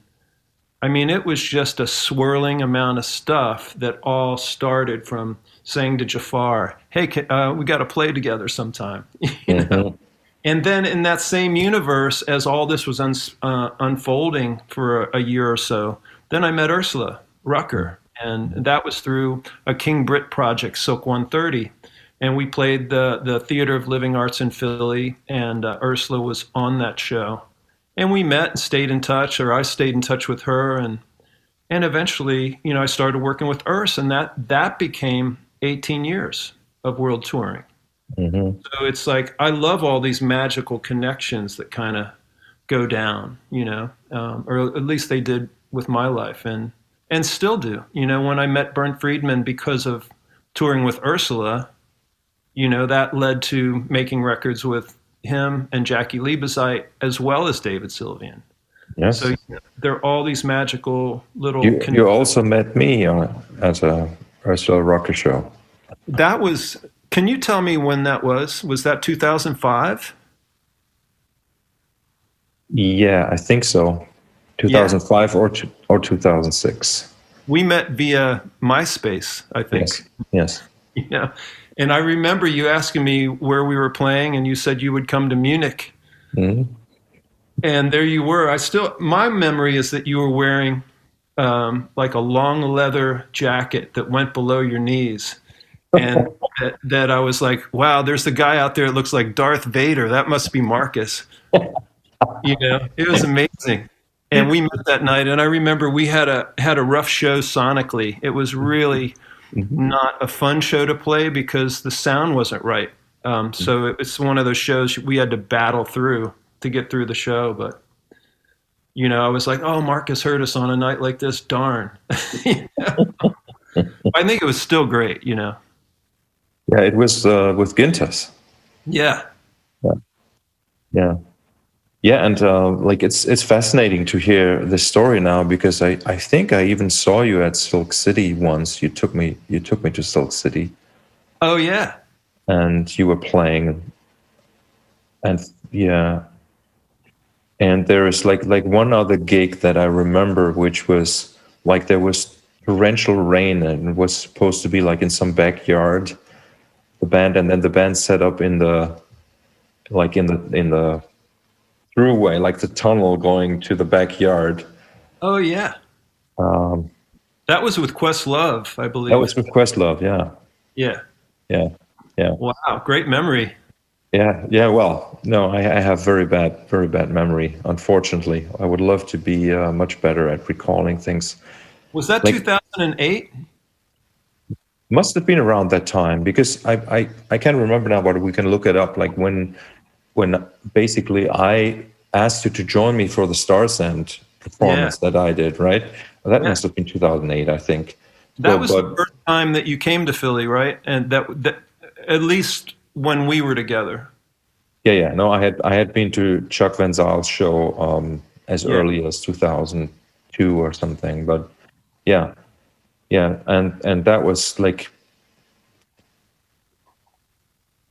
I mean, it was just a swirling amount of stuff that all started from saying to Jafar, "Hey, uh, we got to play together sometime," you mm-hmm. know. And then in that same universe, as all this was un- uh, unfolding for a, a, year or so, then I met Ursula Rucker, and that was through a King Britt project, Silk 130 and we played the the Theater of Living Arts in Philly, and uh, Ursula was on that show, and we met and stayed in touch, or I stayed in touch with her, and and eventually, you know, I started working with Urs, and that that became 18 years of world touring. Mm-hmm. So it's like I love all these magical connections that kind of go down, you know, um, or at least they did with my life, and and still do. You know, when I met Bernd Friedmann because of touring with Ursula, you know, that led to making records with him and Jaki Liebezeit as well as David Sylvian. Yes. So there are all these magical little. You, you also met me uh, at a Ursula Rucker show. That was. Can you tell me when that was? Was that 2005? Yeah, I think so. 2005 yeah. or or 2006. We met via MySpace, I think. Yes. yes. Know, and I remember you asking me where we were playing, and you said you would come to Munich. Mm-hmm. And there you were. I still, my memory is that you were wearing um, like a long leather jacket that went below your knees. And that, that, I was like, wow, there's the guy out there that looks like Darth Vader. That must be Markus. you know, it was amazing. And we met that night, and I remember we had a had a rough show sonically. It was really mm-hmm. not a fun show to play because the sound wasn't right. Um, so it's one of those shows we had to battle through to get through the show. But you know, I was like, "Oh, Markus heard us on a night like this. Darn." I think it was still great. You know. Yeah, it was uh, with Gintas. Yeah. Yeah. Yeah. Yeah, and uh, like it's it's fascinating to hear this story now because I, I think I even saw you at Silk City once. You took me you took me to Silk City. Oh yeah. And you were playing, and yeah, and there is like like one other gig that I remember, which was like there was torrential rain and it was supposed to be like in some backyard, the band, and then the band set up in the like in the in the throughway, like the tunnel going to the backyard. Oh yeah. Um, that was with Questlove, I believe. That was with Questlove, yeah. Yeah. Yeah. Yeah. Wow, great memory. Yeah, yeah. Well, no, I, I, have very bad, very bad memory. Unfortunately, I would love to be uh, much better at recalling things. Was that like, 2008? Must have been around that time because I, I, I can't remember now, but we can look it up. Like when, when basically I asked you to join me for the Star's End performance yeah. that I did. Right, that yeah. must have been 2008, I think. That was but, the first time that you came to Philly, right? And that that at least when we were together. Yeah, yeah. No, I had I had been to Chuck Van Zyl's show um, as yeah. early as 2002 or something, but yeah, yeah, and and that was like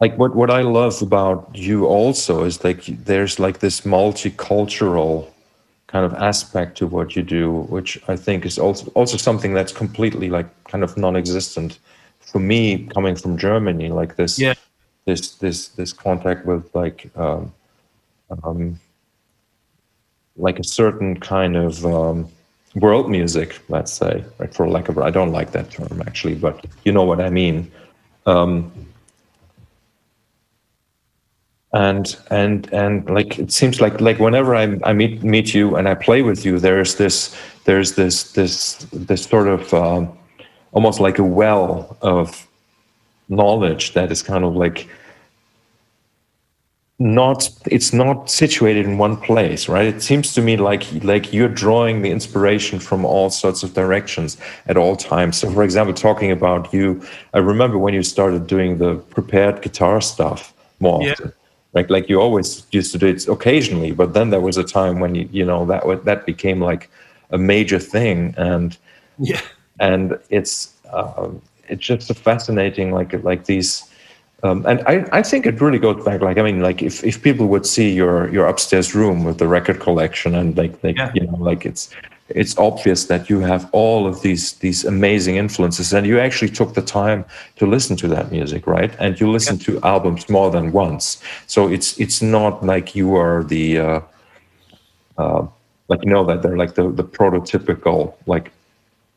like what what I love about you also is like there's like this multicultural kind of aspect to what you do, which I think is also also something that's completely like kind of non-existent for me coming from Germany. Like this yeah this this this contact with like um, um, like a certain kind of um, world music, let's say, right? For lack of, I don't like that term actually, but you know what I mean. Um, and and and like it seems like like whenever I, I meet meet you and I play with you, there's this there's this this this sort of um, almost like a well of knowledge that is kind of like not it's not situated in one place right? It seems to me like like you're drawing the inspiration from all sorts of directions at all times. So for example talking about you i remember when you started doing the prepared guitar stuff more yeah. often like like you always used to do it occasionally but then there was a time when you you know that that became like a major thing and yeah and it's um, it's just a fascinating like like these um, and I, I think it really goes back like I mean like if, if people would see your your upstairs room with the record collection and like like yeah. you know like it's it's obvious that you have all of these these amazing influences and you actually took the time to listen to that music right? And you listen yeah. to albums more than once. So it's it's not like you are the uh, uh, like you know that they're like the the prototypical like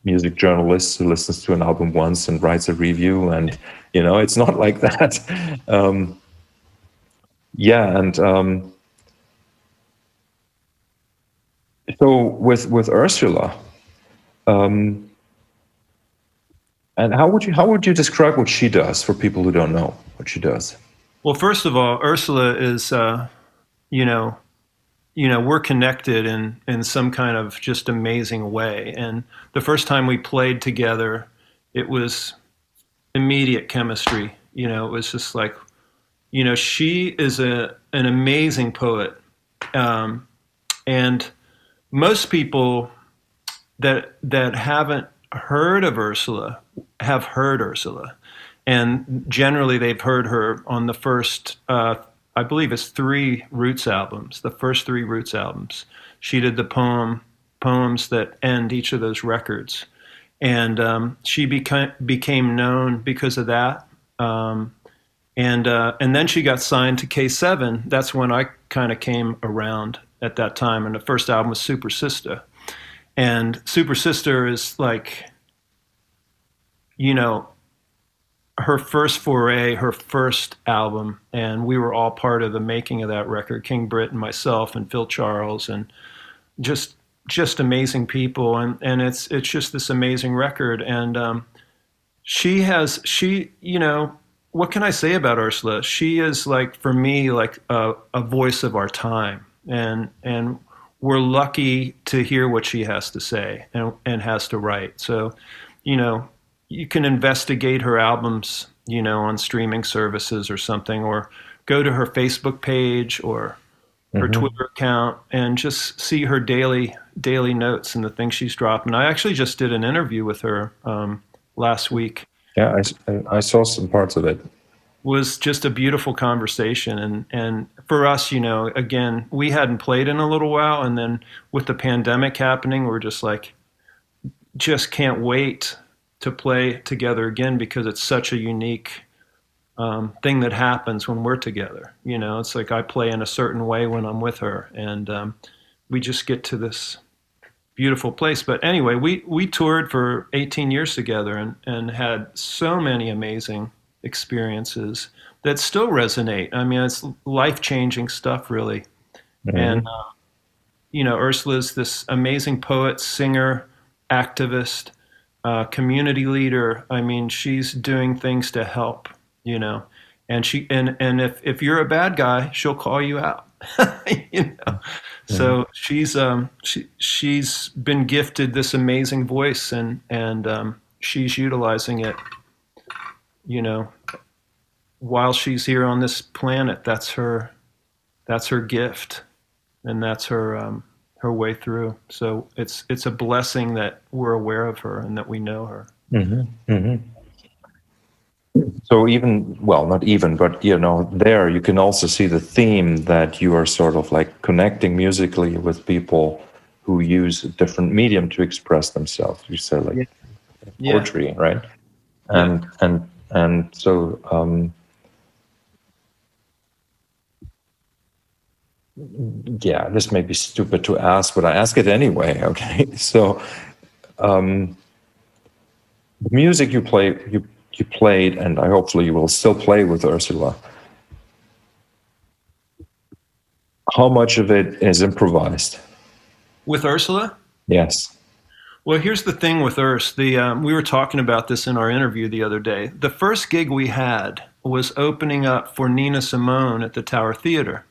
music journalist who listens to an album once and writes a review and you know it's not like that. Um, yeah and um, so with with ursula um, and how would you how would you describe what she does for people who don't know what she does? Well first of all ursula is uh, you know you know we're connected in in some kind of just amazing way. And the first time we played together it was immediate chemistry. You know it was just like you know she is a an amazing poet. Um, and most people that that haven't heard of ursula have heard ursula and generally they've heard her on the first uh, I believe it's three Roots albums, the first three Roots albums. She did the poem poems that end each of those records, and um, she became became known because of that. Um, and uh, and then she got signed to K7. That's when I kind of came around at that time. And the first album was Supa Sista, and Supa Sista is like, you know, her first foray, her first album, and we were all part of the making of that record. King Britt and myself and Phil Charles and just just amazing people, and and it's it's just this amazing record. And um, she has she you know what can I say about Ursula? She is like for me like a, a voice of our time, and and we're lucky to hear what she has to say and, and has to write. So, you know, you can investigate her albums, you know, on streaming services or something, or go to her Facebook page or her mm-hmm. Twitter account and just see her daily daily notes and the things she's dropping. I actually just did an interview with her um, last week. Yeah, I, I saw some parts of it. Was just a beautiful conversation, and and for us, you know, again, we hadn't played in a little while, and then with the pandemic happening, we're just like, just can't wait to play together again because it's such a unique um, thing that happens when we're together. You know, it's like I play in a certain way when I'm with her, and um, we just get to this beautiful place. But anyway, we we toured for 18 years together and and had so many amazing experiences that still resonate. I mean, it's life changing stuff, really. Mm-hmm. And uh, you know, Ursula's this amazing poet, singer, activist uh, community leader. I mean, she's doing things to help, you know. And she and and if if you're a bad guy, she'll call you out. you know. Mm-hmm. So she's um she she's been gifted this amazing voice and and um, she's utilizing it. You know, while she's here on this planet, that's her that's her gift, and that's her um, her way through. So it's it's a blessing that we're aware of her and that we know her. Mm-hmm. Mm-hmm. So even well, not even, but you know, there you can also see the theme that you are sort of like connecting musically with people who use a different medium to express themselves. You said like yeah. poetry, yeah. right? And yeah. and and so um, yeah, this may be stupid to ask, but I ask it anyway. Okay, so um, the music you play, you you played, and I hopefully you will still play with Ursula. How much of it is improvised? With Ursula? Yes. Well, here's the thing with Urs. The um, we were talking about this in our interview the other day. The first gig we had was opening up for Nina Simone at the Tower Theater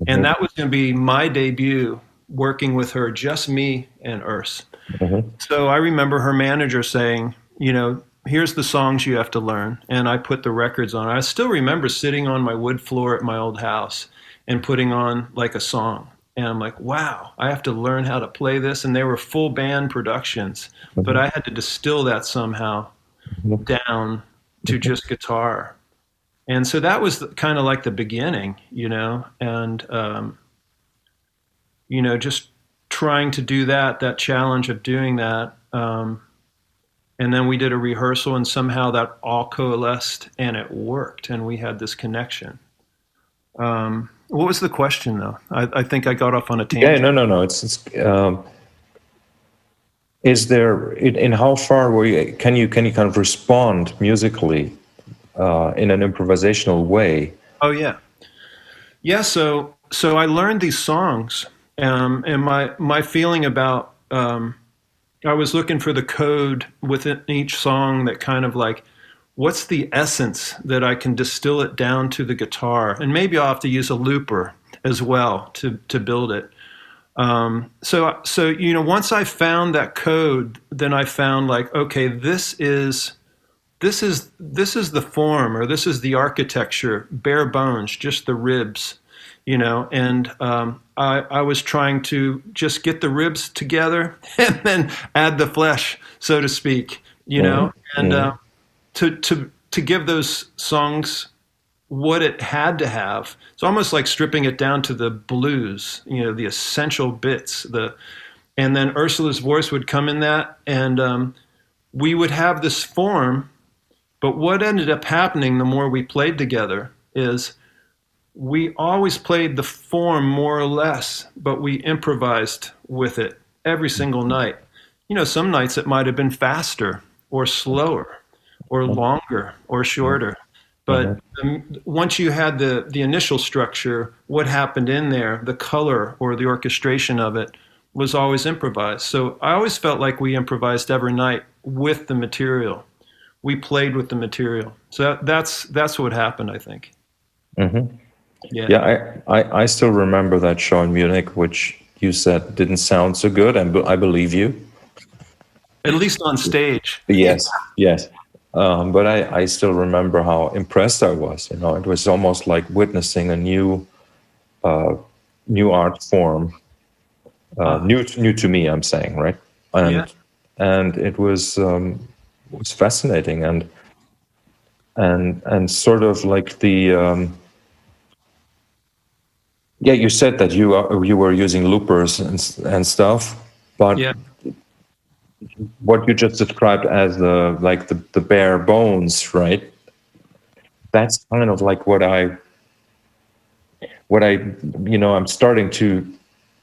Mm-hmm. And that was going to be my debut working with her, just me and Urs. Mm-hmm. So I remember her manager saying, you know, here's the songs you have to learn. And I put the records on. I still remember sitting on my wood floor at my old house and putting on like a song. And I'm like, wow, I have to learn how to play this. And they were full band productions, but I had to distill that somehow down to just guitar and so that was kind of like the beginning, you know, and um, you know, just trying to do that, that challenge of doing that. Um, and then we did a rehearsal, and somehow that all coalesced, and it worked, and we had this connection. Um, what was the question, though? I, I, think I got off on a tangent. Yeah, no, no, no. It's, it's um, is there in, in, how far were you? Can you can you kind of respond musically uh, in an improvisational way. Oh yeah, yeah. So so I learned these songs, um, and my my feeling about um, I was looking for the code within each song that kind of like what's the essence that I can distill it down to the guitar, and maybe I'll have to use a looper as well to to build it. Um, so so you know once I found that code, then I found like okay, this is this is this is the form or this is the architecture bare bones just the ribs you know and um, I, I was trying to just get the ribs together and then add the flesh so to speak you know mm-hmm. and uh, to to to give those songs what it had to have it's almost like stripping it down to the blues you know the essential bits the and then ursula's voice would come in that and um, we would have this form But what ended up happening the more we played together is we always played the form more or less, but we improvised with it every single night. You know, some nights it might have been faster or slower or longer or shorter. But um, once you had the, the initial structure, what happened in there, the color or the orchestration of it, was always improvised. So I always felt like we improvised every night with the material. We played with the material. So that, that's that's what happened, I think. Mm-hmm. Yeah, yeah I, I, I still remember that show in Munich, which you said didn't sound so good, and I believe you. At least on stage. Yes, yes. Um, but I, I still remember how impressed I was. You know, it was almost like witnessing a new, uh, new art form uh, new to, new to me. I'm saying right, and yeah. and it was um, was fascinating and and and sort of like the um, yeah. You said that you are, you were using loopers and and stuff, but yeah. What you just described as the like the, the bare bones, right? That's kind of like what I what I you know I'm starting to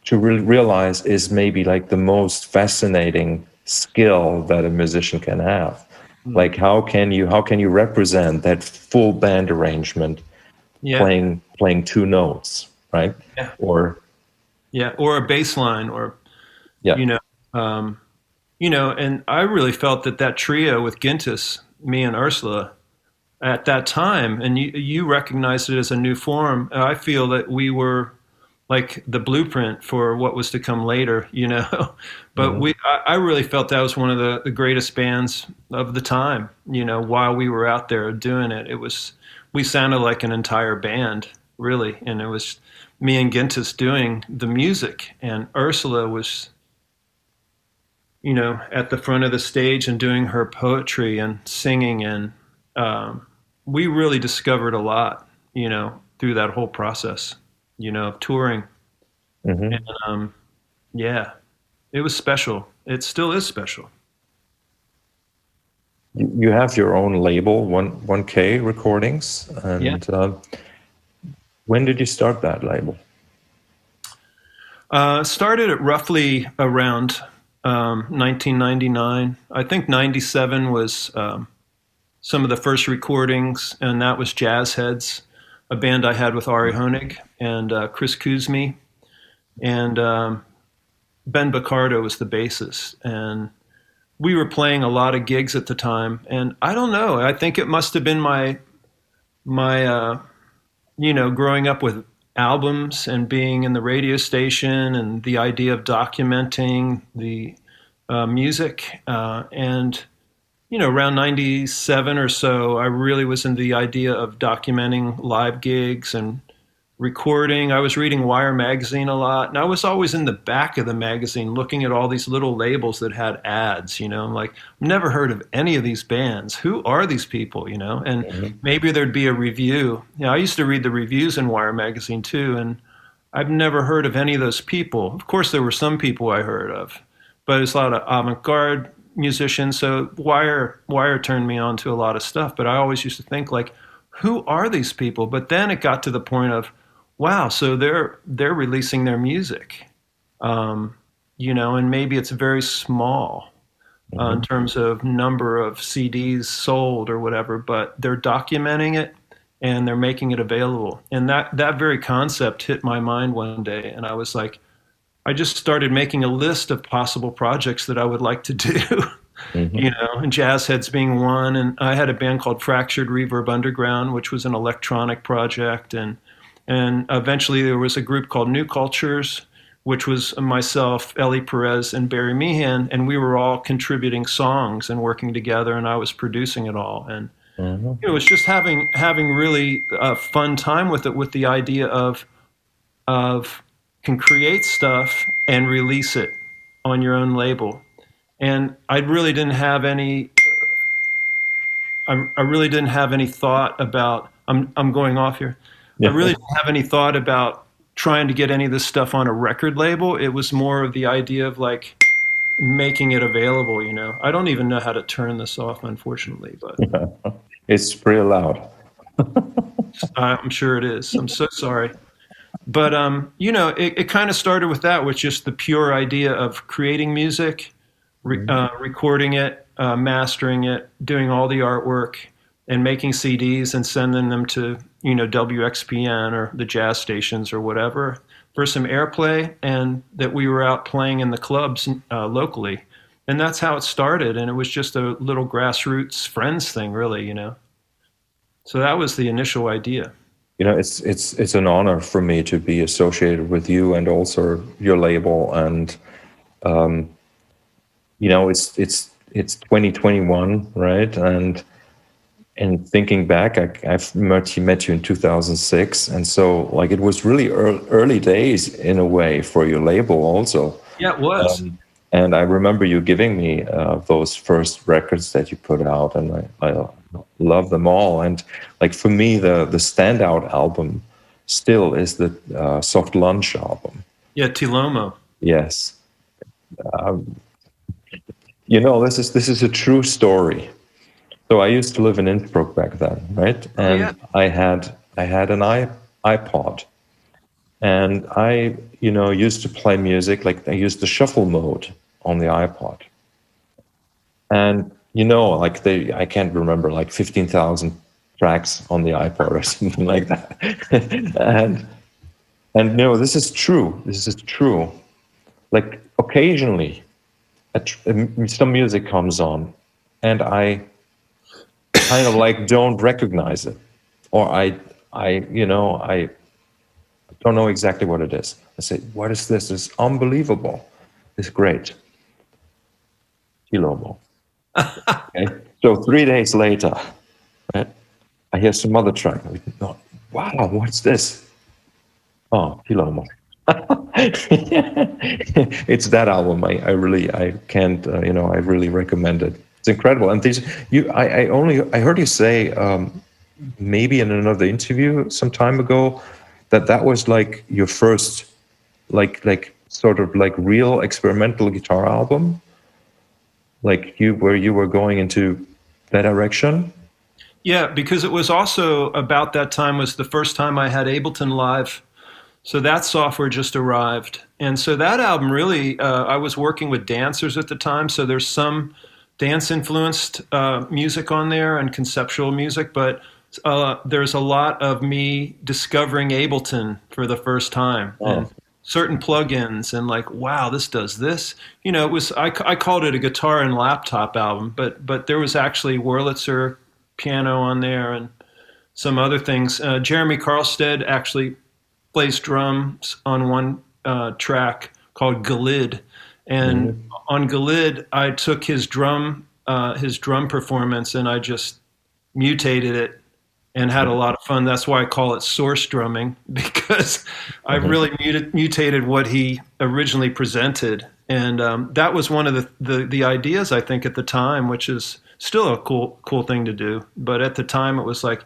to re- realize is maybe like the most fascinating skill that a musician can have mm. like how can you how can you represent that full band arrangement yeah. playing playing two notes right yeah. or yeah or a bass line or yeah you know um you know and i really felt that that trio with gintas me and ursula at that time and you you recognized it as a new form i feel that we were like the blueprint for what was to come later, you know. but mm-hmm. we, I, I, really felt that was one of the, the greatest bands of the time, you know, while we were out there doing it. It was, we sounded like an entire band, really. And it was me and Gintas doing the music, and Ursula was, you know, at the front of the stage and doing her poetry and singing. And um, we really discovered a lot, you know, through that whole process you know, of touring. Mm-hmm. And um, yeah, it was special. It still is special. You have your own label, one one K Recordings, and yeah. uh, when did you start that label? Uh, started at roughly around um, 1999. I think 97 was um, some of the first recordings, and that was Jazz Heads a band I had with Ari Hoenig and uh, Chris Kuzmi, and um, Ben Bacardo was the bassist. And we were playing a lot of gigs at the time. And I don't know, I think it must have been my, my, uh, you know, growing up with albums and being in the radio station and the idea of documenting the uh, music uh, and you know, around 97 or so, I really was into the idea of documenting live gigs and recording. I was reading Wire magazine a lot, and I was always in the back of the magazine looking at all these little labels that had ads, you know. I'm like, I've never heard of any of these bands. Who are these people, you know? And mm-hmm. maybe there'd be a review. You know, I used to read the reviews in Wire magazine too, and I've never heard of any of those people. Of course, there were some people I heard of, but it's a lot of avant-garde musicians. so Wire Wire turned me on to a lot of stuff. But I always used to think like, who are these people? But then it got to the point of, wow, so they're they're releasing their music, um, you know, and maybe it's very small. Uh, mm-hmm. in terms of number of CDs sold or whatever, but they're documenting it and they're making it available. And that that very concept hit my mind one day, and I was like, I just started making a list of possible projects that I would like to do. Mm-hmm. You know, and Jazz Heads being one, and I had a band called Fractured Reverb Underground, which was an electronic project, and and eventually there was a group called New Cultures, which was myself, Ellie Perez, and Barry Meehan, and we were all contributing songs and working together, and I was producing it all, and mm-hmm. you know, it was just having having really a fun time with it, with the idea of of can create stuff and release it on your own label. And I really didn't have any. I, I really didn't have any thought about. I'm I'm going off here. Yeah. I really didn't have any thought about trying to get any of this stuff on a record label. It was more of the idea of like making it available. You know, I don't even know how to turn this off, unfortunately. But It's pretty loud. I'm sure it is. I'm so sorry. But um, you know, it, it kind of started with that, with just the pure idea of creating music, re- mm-hmm. uh, recording it, uh, mastering it, doing all the artwork, and making CDs and sending them to you know WXPN or the jazz stations or whatever for some airplay, and that we were out playing in the clubs uh, locally, and that's how it started. And it was just a little grassroots friends thing, really, you know. So that was the initial idea you know it's it's it's an honor for me to be associated with you and also your label and um, you know it's it's it's 2021 right and and thinking back I, i've met you, met you in 2006 and so like it was really early, early days in a way for your label also yeah it was um, and i remember you giving me uh, those first records that you put out and I, I love them all. And like for me, the the standout album still is the uh, Soft Lunch album. Yeah, Ti Lomo. Yes. Um, you know, this is this is a true story. So I used to live in Innsbruck back then, right? Oh, and yeah. I had I had an iPod, and I you know used to play music like I used the shuffle mode on the iPod, and you know, like they, I can't remember, like 15,000 tracks on the iPod or something like that. and, and, no, this is true. This is true. Like occasionally, um, some music comes on and I kind of like don't recognize it. Or I, I, you know, I don't know exactly what it is. I say, what is this? It's unbelievable. It's great. Ti Lomo okay? So three days later, right, I hear some other track. Wow, what's this? Oh, Ti Lomo. it's that album. I, I really, I can't, uh, you know, I really recommend it. It's incredible. And these, you, I, I only, I heard you say, um, maybe in another interview some time ago, that that was like your first, like, like sort of like real experimental guitar album. Like you where you were going into that direction. Yeah because it was also about that time was the first time i had ableton live. So that software just arrived. And so that album really uh, i was working with dancers at the time. So there's some dance influenced uh, music on there and conceptual music but uh, there's a lot of me discovering ableton for the first time oh. and certain plugins and like wow this does this you know it was I, I called it a guitar and laptop album but but there was actually Wurlitzer piano on there and some other things uh, Jeremy Carlstedt actually plays drums on one uh, track called Galid and mm-hmm. on Galid I took his drum uh, his drum performance and I just mutated it and had a lot of fun. That's why I call it source drumming because I really muted, mutated what he originally presented, and um, that was one of the, the, the ideas I think at the time, which is still a cool cool thing to do. But at the time, it was like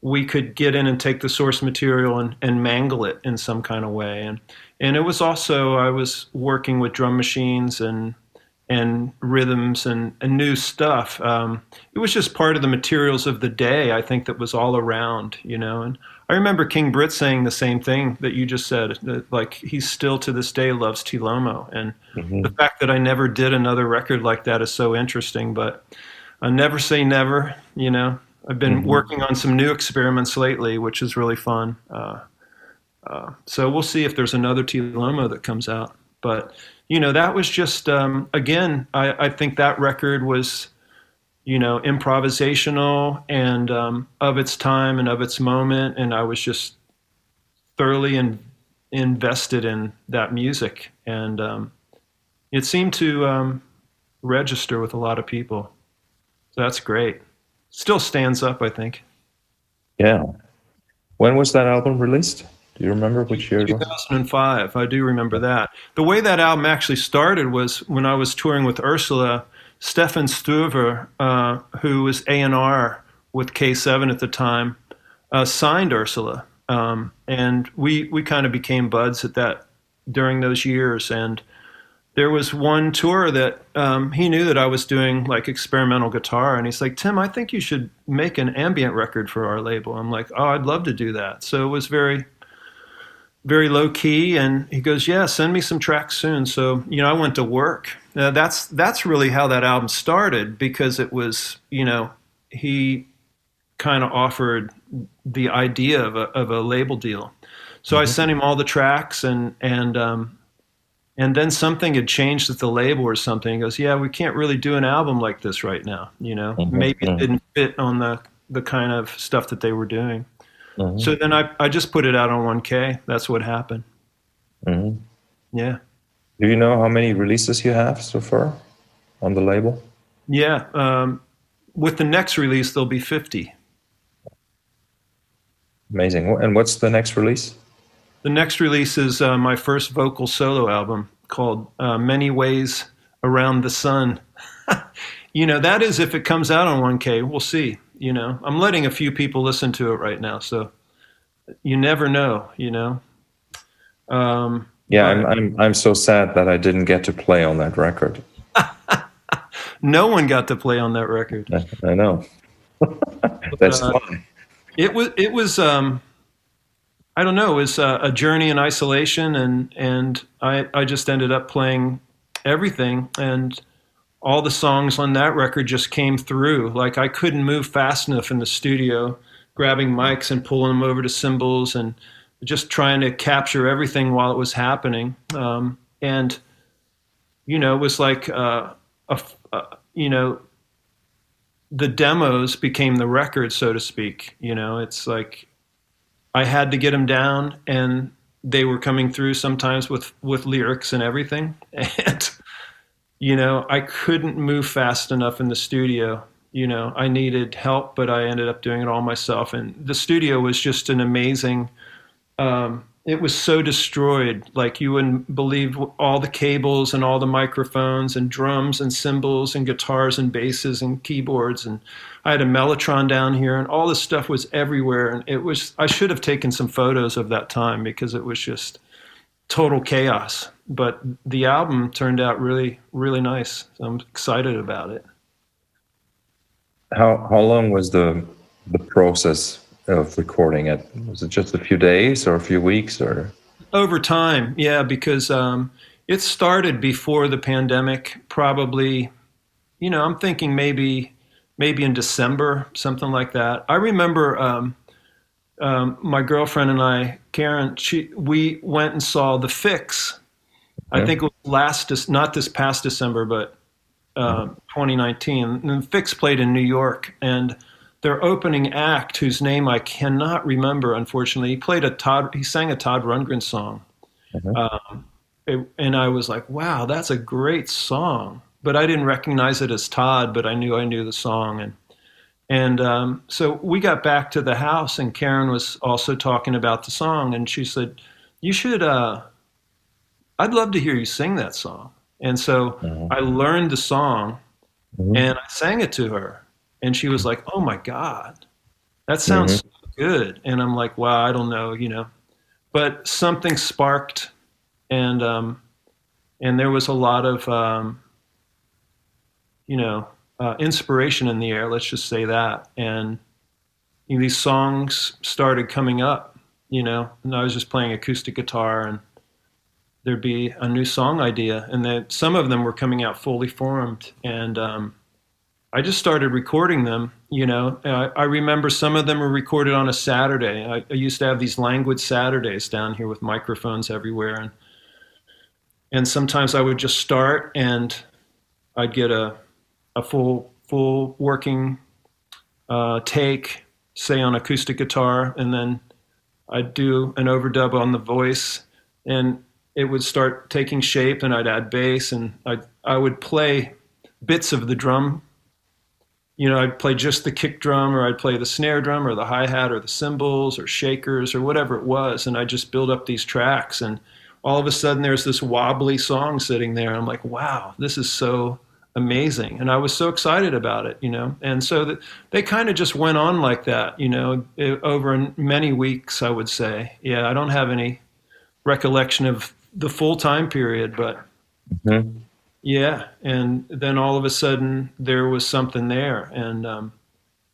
we could get in and take the source material and, and mangle it in some kind of way, and and it was also I was working with drum machines and and rhythms and, and new stuff. Um, it was just part of the materials of the day, I think, that was all around, you know. And I remember King Britt saying the same thing that you just said, that, like he still to this day loves Ti Lomo. And mm-hmm. the fact that I never did another record like that is so interesting, but I never say never, you know. I've been mm-hmm. working on some new experiments lately, which is really fun. Uh, uh, so we'll see if there's another Ti Lomo that comes out. But you know, that was just um, again, I, I, think that record was, you know, improvisational and um, of its time and of its moment, and I was just thoroughly in, invested in that music, and um, it seemed to um, register with a lot of people. So that's great. Still stands up, I think. Yeah. When was that album released? Do you remember which year? 2005. I do remember that. The way that album actually started was when I was touring with Ursula. Stefan Struve, uh, who was A&R with K7 at the time, uh, signed Ursula. Um, and we, we kind of became buds at that during those years. And there was one tour that um, he knew that I was doing like experimental guitar, and he's like, "Tim, I think you should make an ambient record for our label." I'm like, "Oh, I'd love to do that." So it was very, very low key, and he goes, "Yeah, send me some tracks soon." So you know, I went to work. Uh, that's that's really how that album started because it was you know he kind of offered the idea of a of a label deal. So mm-hmm. I sent him all the tracks and and um, and then something had changed at the label or something. He goes, "Yeah, we can't really do an album like this right now. You know, mm-hmm. maybe it didn't fit on the the kind of stuff that they were doing." Mm-hmm. So then I I just put it out on 1K. That's what happened. Mm-hmm. Yeah. Do you know how many releases you have so far on the label? Yeah. Um, with the next release, there'll be 50. Amazing. And what's the next release? The next release is uh, my first vocal solo album called uh, Many Ways Around the Sun. you know, that is if it comes out on 1K. We'll see. You know, I'm letting a few people listen to it right now. So you never know, you know. Um, yeah, I'm, I'm, I'm so sad that I didn't get to play on that record. no one got to play on that record. I, I know. That's uh, why. It was, it was, um, I don't know, it was a, a journey in isolation, and and I I just ended up playing everything, and all the songs on that record just came through. Like I couldn't move fast enough in the studio, grabbing mics and pulling them over to cymbals, and just trying to capture everything while it was happening. Um, and you know, it was like uh, a, a you know the demos became the record, so to speak. You know, it's like I had to get them down, and they were coming through sometimes with with lyrics and everything. And you know, I couldn't move fast enough in the studio. You know, I needed help, but I ended up doing it all myself. And the studio was just an amazing um, it was so destroyed. Like you wouldn't believe all the cables and all the microphones and drums and cymbals and guitars and basses and keyboards. And I had a Mellotron down here and all this stuff was everywhere. And it was, I should have taken some photos of that time because it was just total chaos. But the album turned out really, really nice. So I'm excited about it. How, how long was the, the process of recording it? Was it just a few days or a few weeks or? Over time, yeah, because um, it started before the pandemic. Probably, you know, I'm thinking maybe maybe in December, something like that. I remember um, um, my girlfriend and I, Karen, she we went and saw the Fixx. I think it was last, not this past December, but uh, 2019. And the Fixx played in New York, and their opening act, whose name I cannot remember, unfortunately, he played a Todd, he sang a Todd Rundgren song. Mm-hmm. Um, it, and I was like, wow, that's a great song. But I didn't recognize it as Todd, but I knew I knew the song. And, and um, so we got back to the house, and Karen was also talking about the song. And she said, You should, uh, I'd love to hear you sing that song. And so mm-hmm. I learned the song mm-hmm. and I sang it to her and she was like, "Oh my god, that sounds mm-hmm. so good." And I'm like, "Wow, I don't know, you know." But something sparked, and um, and there was a lot of um, you know uh, inspiration in the air. Let's just say that, and you know, these songs started coming up. You know, and I was just playing acoustic guitar, and there'd be a new song idea, and that some of them were coming out fully formed, and um, I just started recording them. You know, I, I, remember some of them were recorded on a Saturday. I, I, used to have these languid Saturdays down here with microphones everywhere, and and sometimes I would just start and I'd get a a full full working uh, take, say on acoustic guitar, and then I'd do an overdub on the voice, and it would start taking shape, and I'd add bass, and I I would play bits of the drum you know, I'd play just the kick drum or I'd play the snare drum or the hi hat or the cymbals or shakers or whatever it was. And I just build up these tracks. And all of a sudden there's this wobbly song sitting there. I'm like, wow, this is so amazing. And I was so excited about it, you know. And so that they kind of just went on like that, you know, it, over many weeks, I would say. Yeah, I don't have any recollection of the full time period, but Mhm. Yeah, and then all of a sudden there was something there, and um,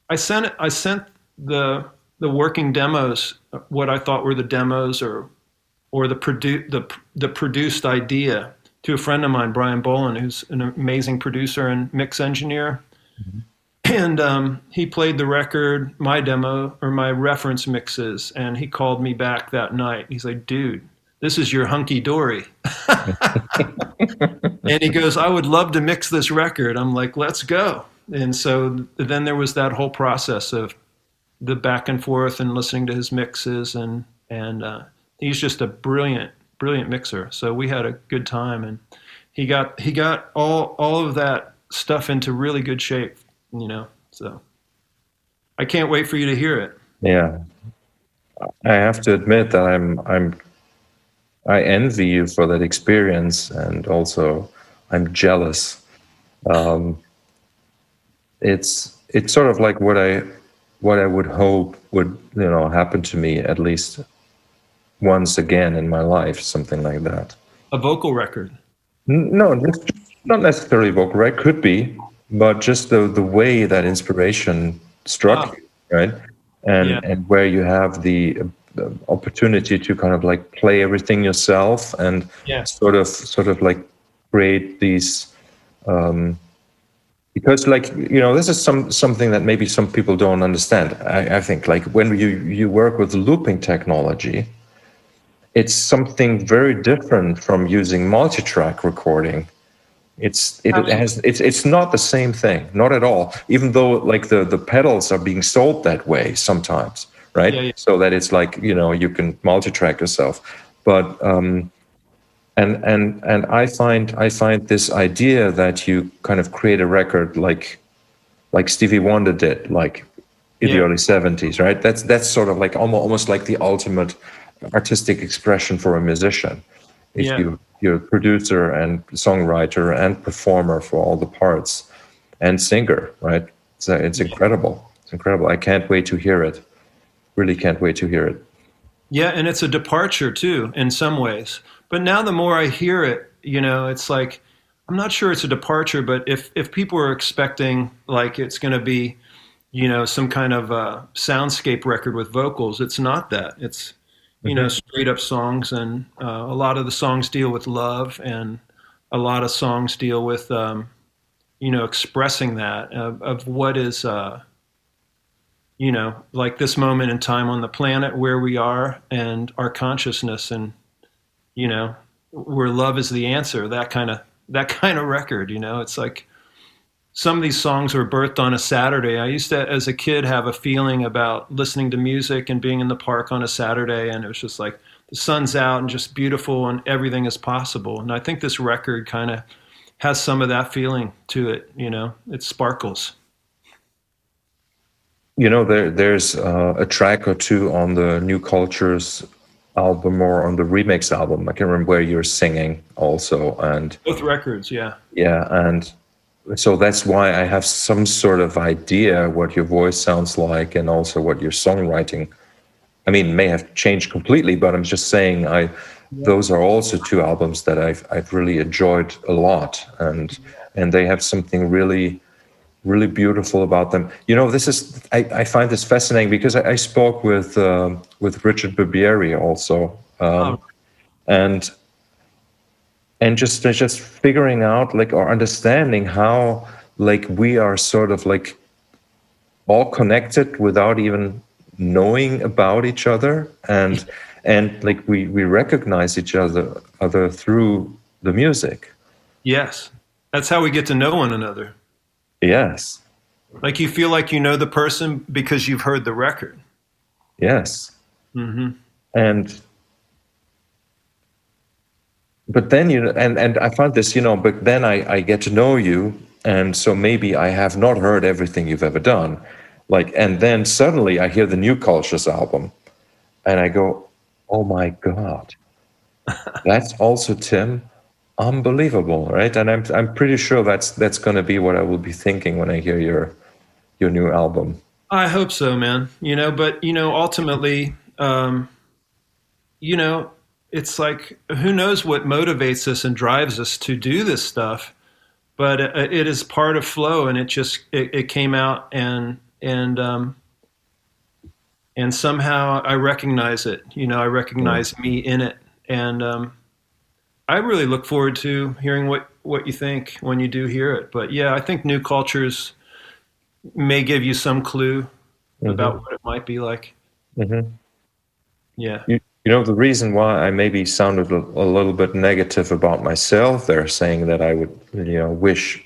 I sent I sent the the working demos, what I thought were the demos or or the produ- the the produced idea to a friend of mine, Brian Boland, who's an amazing producer and mix engineer. And um, he played the record, my demo or my reference mixes, and he called me back that night. He's like, "Dude, this is your hunky dory." and he goes, "I would love to mix this record." I'm like, "Let's go." And so then there was that whole process of the back and forth and listening to his mixes, and and uh, he's just a brilliant, brilliant mixer. So we had a good time, and he got he got all all of that stuff into really good shape, you know. So I can't wait for you to hear it. Yeah, I have to admit that I'm I'm I envy you for that experience, and also I'm jealous. Um, it's it's sort of like what I what I would hope would you know happen to me at least once again in my life, something like that. A vocal record. No, not necessarily vocal, right? Could be, but just the the way that inspiration struck Wow. you, right? And Yeah. and where you have the, uh, opportunity to kind of like play everything yourself and Yeah. sort of sort of like create these um, because like you know this is some something that maybe some people don't understand I, I think like when you you work with looping technology it's something very different from using multi-track recording. It's it How- has it's it's not the same thing not at all even though like the the pedals are being sold that way sometimes right? Yeah, yeah. so that it's like you know you can multi-track yourself. But um and and and i find i find this idea that you kind of create a record like like stevie wonder did like in the early 70s right? That's that's sort of like almost, almost like the ultimate artistic expression for a musician. If Yeah. you you're a producer and songwriter and performer for all the parts and singer right? So it's incredible. It's incredible. I can't wait to hear it. Really can't wait to hear it. Yeah, and it's a departure too in some ways. But now the more I hear it, you know, it's like I'm not sure it's a departure, but if if people are expecting like it's going to be, you know, some kind of uh, soundscape record with vocals, it's not that. It's you know straight up songs, and uh, a lot of the songs deal with love, and a lot of songs deal with um, you know expressing that of, of what is. Uh, you know, like this moment in time on the planet where we are and our consciousness and, you know, where love is the answer, that kind of, that kind of record, you know, it's like some of these songs were birthed on a Saturday. I used to, as a kid, have a feeling about listening to music and being in the park on a Saturday. And it was just like the sun's out and just beautiful and everything is possible. And I think this record kind of has some of that feeling to it, you know, it sparkles. you know there there's uh, a track or two on the new cultures album or on the remix album i can remember where you're singing also and Both records, yeah. yeah and so that's why i have some sort of idea what your voice sounds like and also what your songwriting i mean may have changed completely but i'm just saying i those are also two albums that i've i've really enjoyed a lot and and they have something really really beautiful about them. You know, this is I, I find this fascinating because I, I spoke with um with Richard Barbieri also, um, and and just just figuring out like or understanding how like we are sort of like all connected without even knowing about each other and and like we we recognize each other other through the music Yes. That's how we get to know one another. yes Like you feel like you know the person because you've heard the record. yes hmm and but then you know and and i found this you know but then i i get to know you and so maybe i have not heard everything you've ever done. Like and then suddenly i hear the new cultures album and i go oh my god. That's also tim unbelievable right? And i'm i'm pretty sure that's that's going to be what i will be thinking when i hear your your new album. I hope so, man. You know, but you know, ultimately, um, you know, it's like who knows what motivates us and drives us to do this stuff, but it, it is part of flow, and it just it, it came out and and um, and somehow I recognize it. You know, I recognize me in it, and um, I really look forward to hearing what what you think when you do hear it. But yeah, I think new cultures may give you some clue Mm-hmm. about what it might be like. Mm-hmm. Yeah. You, you know, the reason why I maybe sounded a, a little bit negative about myself there, saying that I would, you know, wish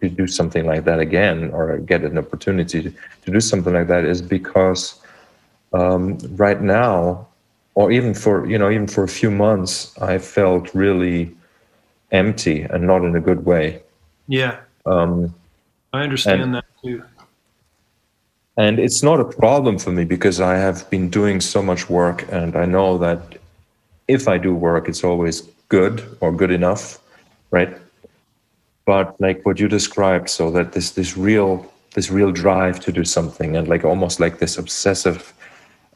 to do something like that again or get an opportunity to, to do something like that is because um, right now, or even for, you know, even for a few months, I felt really empty and not in a good way. Yeah. Um, I understand And- that too. And it's not a problem for me because I have been doing so much work, and I know that if I do work, it's always good or good enough, right? But like what you described, so that this this real this real drive to do something, and like almost like this obsessive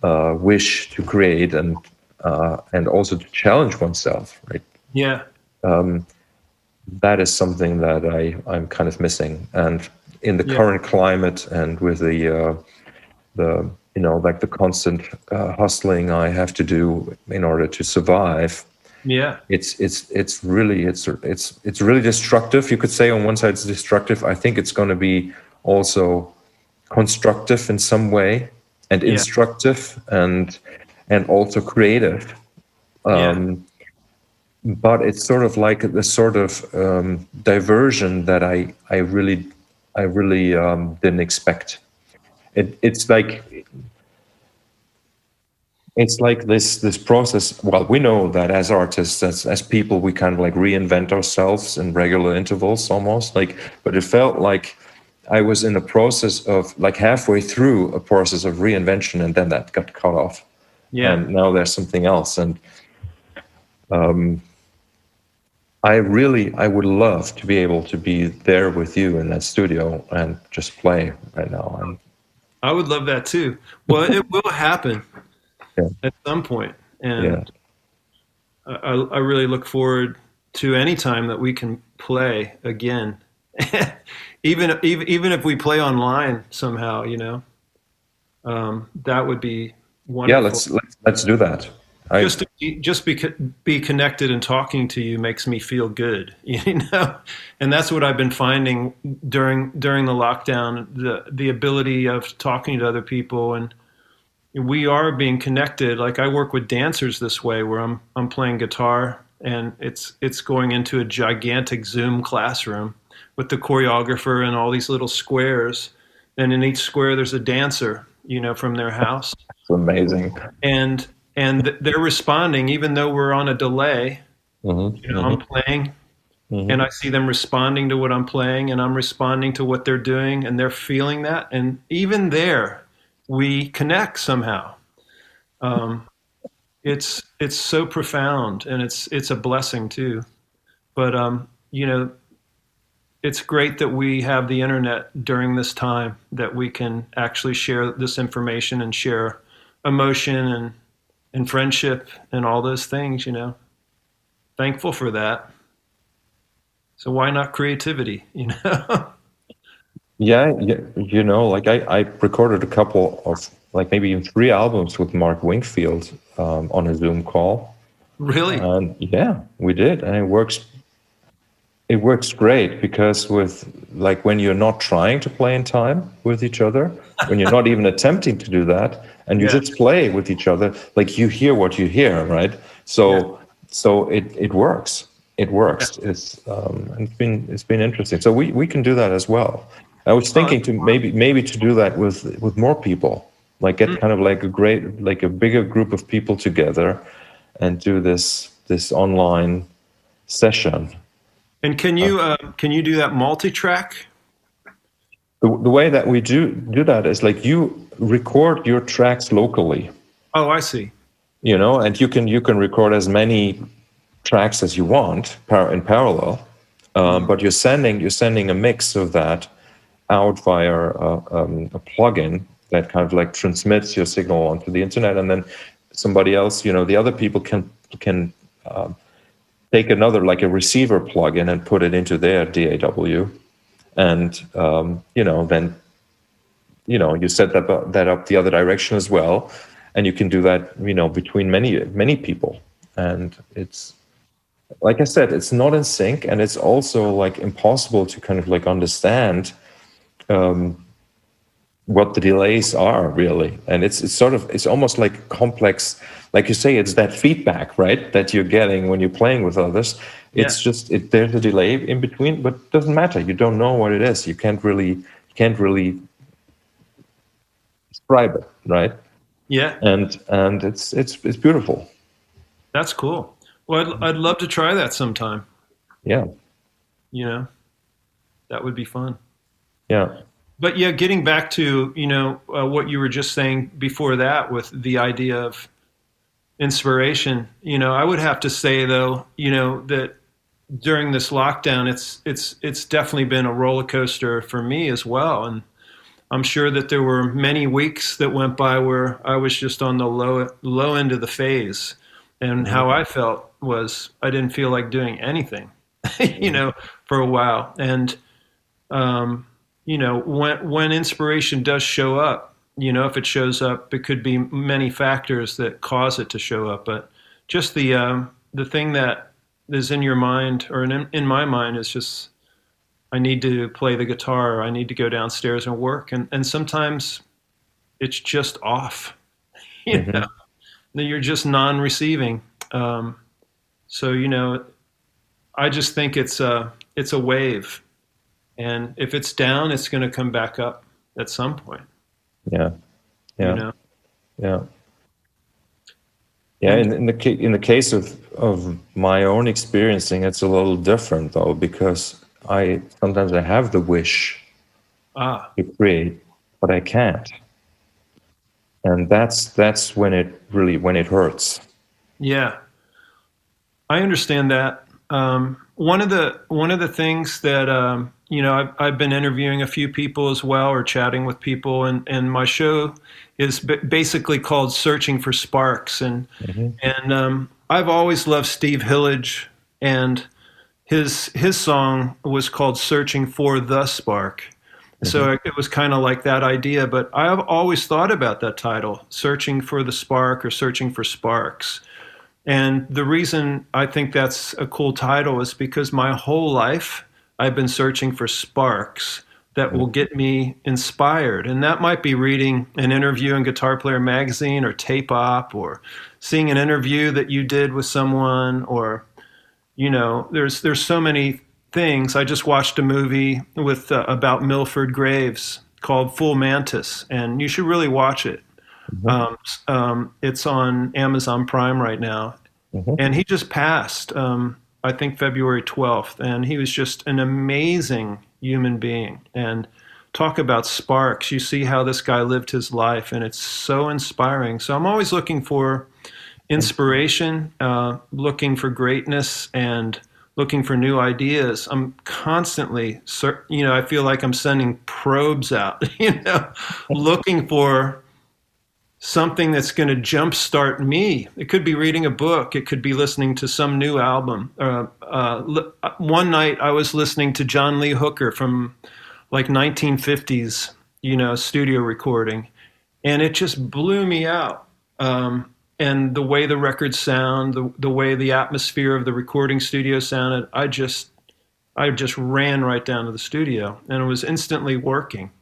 uh, wish to create and uh, and also to challenge oneself, right? Yeah. Um, that is something that I, I'm kind of missing. And in the Yeah. current climate and with the, uh, the you know, like the constant uh, hustling I have to do in order to survive, Yeah. it's it's it's really it's it's it's really destructive. You could say on one side it's destructive. I think it's going to be also constructive in some way and Yeah. instructive and and also creative. Yeah. Um, But it's sort of like the sort of um, diversion that I I really I really um, didn't expect. It, it's like it's like this this process well we know that as artists as, as people we kind of like reinvent ourselves in regular intervals almost like but it felt like i was in a process of like halfway through a process of reinvention and then that got cut off Yeah. and now there's something else and um i really i would love to be able to be there with you in that studio and just play right now and I would love that too. Well, it will happen Yeah. at some point, and Yeah. I, I really look forward to any time that we can play again, even even even if we play online somehow. You know, um, that would be wonderful. yeah let's let's, let's do that I, just to be, just be be connected and talking to you makes me feel good you know? And that's what i've been finding during during the lockdown the the ability of talking to other people. And we are being connected. Like i work with dancers this way where i'm i'm playing guitar and it's it's going into a gigantic zoom classroom with the choreographer and all these little squares. And in each square there's a dancer you know from their house. It's amazing. And and they're responding even though we're on a delay. Mhm, you know mhm. i'm playing Mhm. and i see them responding to what i'm playing and i'm responding to what they're doing and they're feeling that. And even there we connect somehow. Um, it's it's so profound and it's it's a blessing too. But um, you know it's great that we have the internet during this time that we can actually share this information and share emotion and and friendship and all those things you know. Thankful for that. So why not creativity you know? Yeah, you know, like I, I recorded a couple of like maybe even three albums with Mark Wingfield um, on a Zoom call, really? And yeah, we did, and it works. It works great because with like when you're not trying to play in time with each other, when you're not even attempting to do that, and you Yeah. just play with each other, like you hear what you hear, right? So, so it it works. It works. It's um, it's been it's been interesting. So we we can do that as well. I was thinking to maybe maybe to do that with with more people, like get kind of like a great like a bigger group of people together, and do this this online session. and can you uh, can you do that multi-track The, the way that we do do that is like you record your tracks locally, oh i see. You know, and you can you can record as many tracks as you want par- in parallel, um, but you're sending you're sending a mix of that out via uh, um, a plugin that kind of like transmits your signal onto the internet, and then somebody else, you know, the other people can can um, take another like a receiver plugin and put it into their DAW, and um, you know then you know you set that up, that up the other direction as well, and you can do that you know between many many people, and it's like I said, it's not in sync, and it's also like impossible to kind of like understand. Um, what the delays are really. And it's it's sort of it's almost like complex like you say it's that feedback right that you're getting when you're playing with others. It's yeah. just it, there's a delay in between but it doesn't matter. You don't know what it is. You can't really you can't really it right? Yeah. And and it's it's it's beautiful. That's cool. Well I'd, I'd love to try that sometime. Yeah. You know that would be fun. Yeah. But yeah, getting back to you know uh, what you were just saying before that with the idea of inspiration, you know, I would have to say though, you know, that during this lockdown, it's it's it's definitely been a roller coaster for me as well, and I'm sure that there were many weeks that went by where I was just on the low low end of the phase, and how mm-hmm. I felt was I didn't feel like doing anything, you know, for a while, and um, you know, when when inspiration does show up, you know, if it shows up, it could be many factors that cause it to show up. But just the um, the thing that is in your mind or in, in my mind is just I need to play the guitar. or I need to go downstairs and work. And and sometimes it's just off. You mm-hmm. know, you're just non-receiving. Um, so you know, I just think it's a it's a wave and if it's down, it's going to come back up at some point. Yeah, yeah, you know? yeah, yeah. In, in the in the case of of my own experiencing, it's a little different though because I sometimes I have the wish ah. to create, but I can't, and that's that's when it really when it hurts. Yeah, I understand that. Um, one of the one of the things that um, you know, I've, I've been interviewing a few people as well or chatting with people, and, and my show is b- basically called Searching for Sparks. And, mm-hmm. and um, I've always loved Steve Hillage, and his, his song was called Searching for the Spark. Mm-hmm. So it was kind of like that idea, but I've always thought about that title, Searching for the Spark or Searching for Sparks. And the reason I think that's a cool title is because my whole life, I've been searching for sparks that will get me inspired. And that might be reading an interview in Guitar Player magazine or Tape Op or seeing an interview that you did with someone or you know, there's there's so many things. I just watched a movie with uh, about Milford Graves called Full Mantis and you should really watch it. Mm-hmm. Um, um, it's on Amazon Prime right now. Mm-hmm. And he just passed. Um, I think February 12th, and he was just an amazing human being. And talk about sparks. You see how this guy lived his life, and it's so inspiring. So I'm always looking for inspiration, uh, looking for greatness, and looking for new ideas. I'm constantly, you know, I feel like I'm sending probes out, you know, looking for something that's going to jumpstart me. It could be reading a book. It could be listening to some new album. Uh, uh, one night I was listening to John Lee Hooker from like 1950s, you know, studio recording, and it just blew me out. Um, and the way the records sound, the, the way the atmosphere of the recording studio sounded, I just, I just ran right down to the studio, and it was instantly working.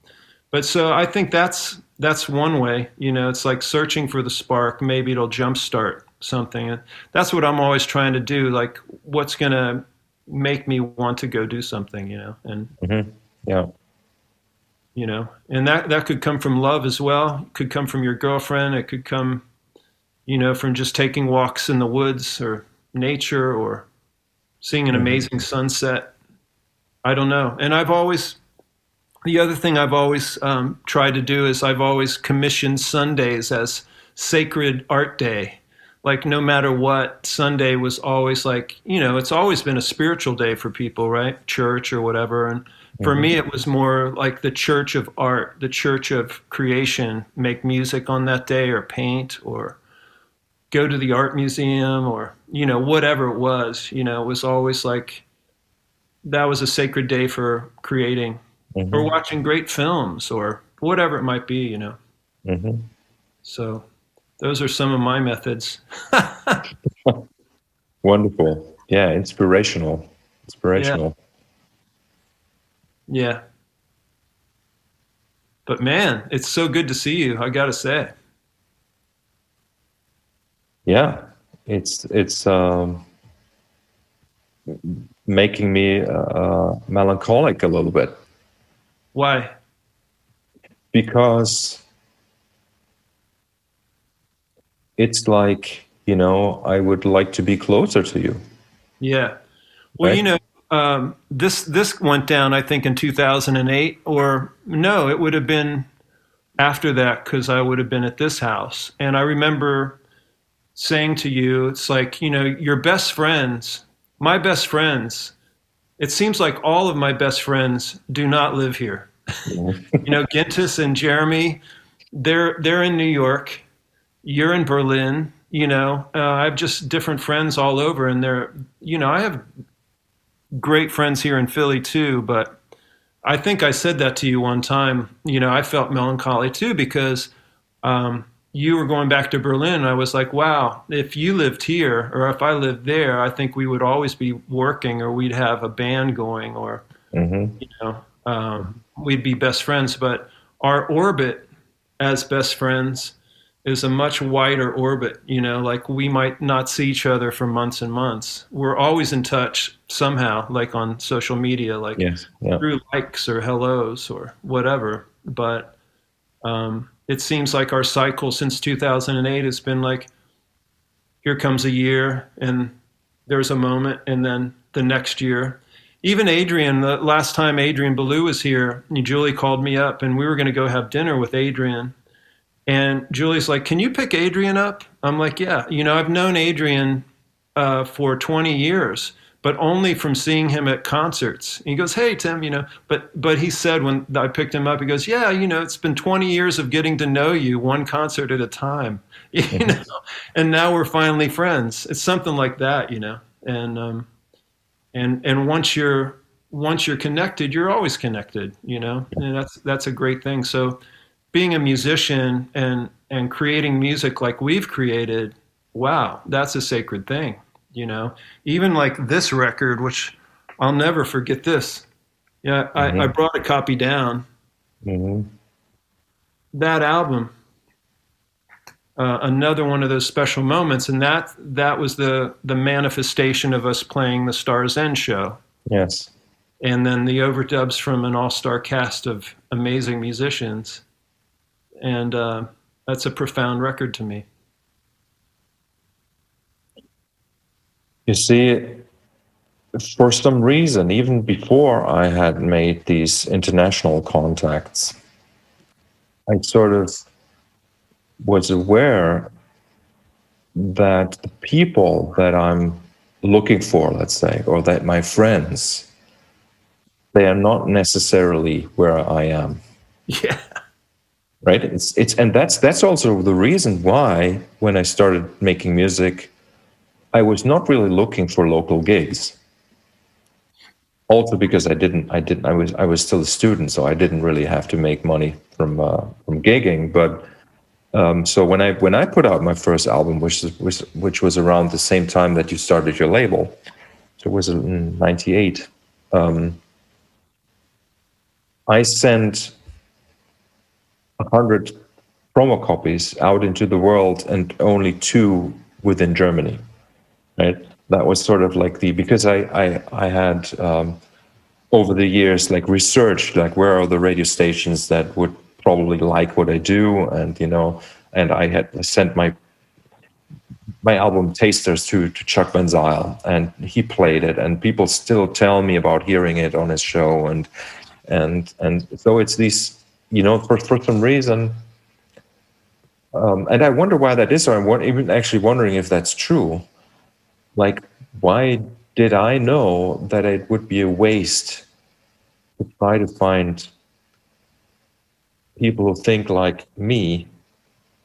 But so I think that's that's one way. You know, it's like searching for the spark. Maybe it'll jumpstart something. And that's what I'm always trying to do. Like, what's going to make me want to go do something? You know, and mm-hmm. yeah, you know, and that that could come from love as well. It could come from your girlfriend. It could come, you know, from just taking walks in the woods or nature or seeing an mm-hmm. amazing sunset. I don't know. And I've always the other thing I've always um, tried to do is I've always commissioned Sundays as sacred art day. Like no matter what, Sunday was always like you know it's always been a spiritual day for people, right? Church or whatever. And for mm-hmm. me, it was more like the church of art, the church of creation. Make music on that day, or paint, or go to the art museum or you know whatever it was. You know, it was always like that was a sacred day for creating mm-hmm. or watching great films or whatever it might be. You know. Mm-hmm. So those are some of my methods. Wonderful. Yeah, inspirational. Inspirational. Yeah. yeah. But man, it's so good to see you, I got to say. Yeah. It's it's um making me uh, melancholic a little bit. Why? Because it's like you know i would like to be closer to you yeah well right? you know um, this this went down i think in 2008 or no it would have been after that because i would have been at this house and i remember saying to you it's like you know your best friends my best friends it seems like all of my best friends do not live here you know gintas and jeremy they're they're in new york you're in Berlin, you know, uh, I have just different friends all over, and they're, you know, I have great friends here in Philly too, but I think I said that to you one time. You know, I felt melancholy too because um, you were going back to Berlin. I was like, wow, if you lived here or if I lived there, I think we would always be working or we'd have a band going or, mm-hmm. you know, um, we'd be best friends. But our orbit as best friends is a much wider orbit. You know, like we might not see each other for months and months. We're always in touch somehow, like on social media, like yes, yeah. through likes or hellos or whatever. But um, it seems like our cycle since 2008 has been like, here comes a year and there's a moment, and then the next year. Even Adrian, the last time Adrian Belew was here, Julie called me up and we were going to go have dinner with Adrian and Julie's like, Can you pick Adrian up? I'm like, Yeah. You know, I've known Adrian uh, for 20 years, but only from seeing him at concerts. And he goes, Hey, Tim, you know, but, but he said when I picked him up, he goes, Yeah, you know, it's been 20 years of getting to know you one concert at a time, you know, and now we're finally friends. It's something like that, you know, and, um, and, and once you're, once you're connected, you're always connected, you know, and that's, that's a great thing. So, being a musician and and creating music like we've created, wow, that's a sacred thing. You know, even like this record, which I'll never forget this. Yeah, mm-hmm. I, I, mm-hmm. brought a copy down. Mm-hmm. That album, uh, another one of those special moments, and that that was the the manifestation of us playing the Star's End show. Yes, and then the overdubs from an all star cast of amazing musicians and uh, that's a profound record to me. You see, for some reason, even before I had made these international contacts, I sort of was aware that the people that I'm looking for, let's say, or that my friends, they are not necessarily where I am. Yeah right it's it's and that's that's also the reason why when i started making music i was not really looking for local gigs. Also because i didn't i didn't i was i was still a student so i didn't really have to make money from uh, from gigging. But um, so when i when i put out my first album which was which was around the same time that you started your label so it was in 98 um, i sent 100 promo copies out into the world and only two within Germany, right? That was sort of like the because I I I had um, over the years like researched like where are the radio stations that would probably like what I do and you know and I had sent my my album Tasters to to Chuck Van Zyl and he played it and people still tell me about hearing it on his show and and and so it's these you know, for, for some reason, um, and I wonder why that is, or I'm even actually wondering if that's true. Like, why did I know that it would be a waste to try to find people who think like me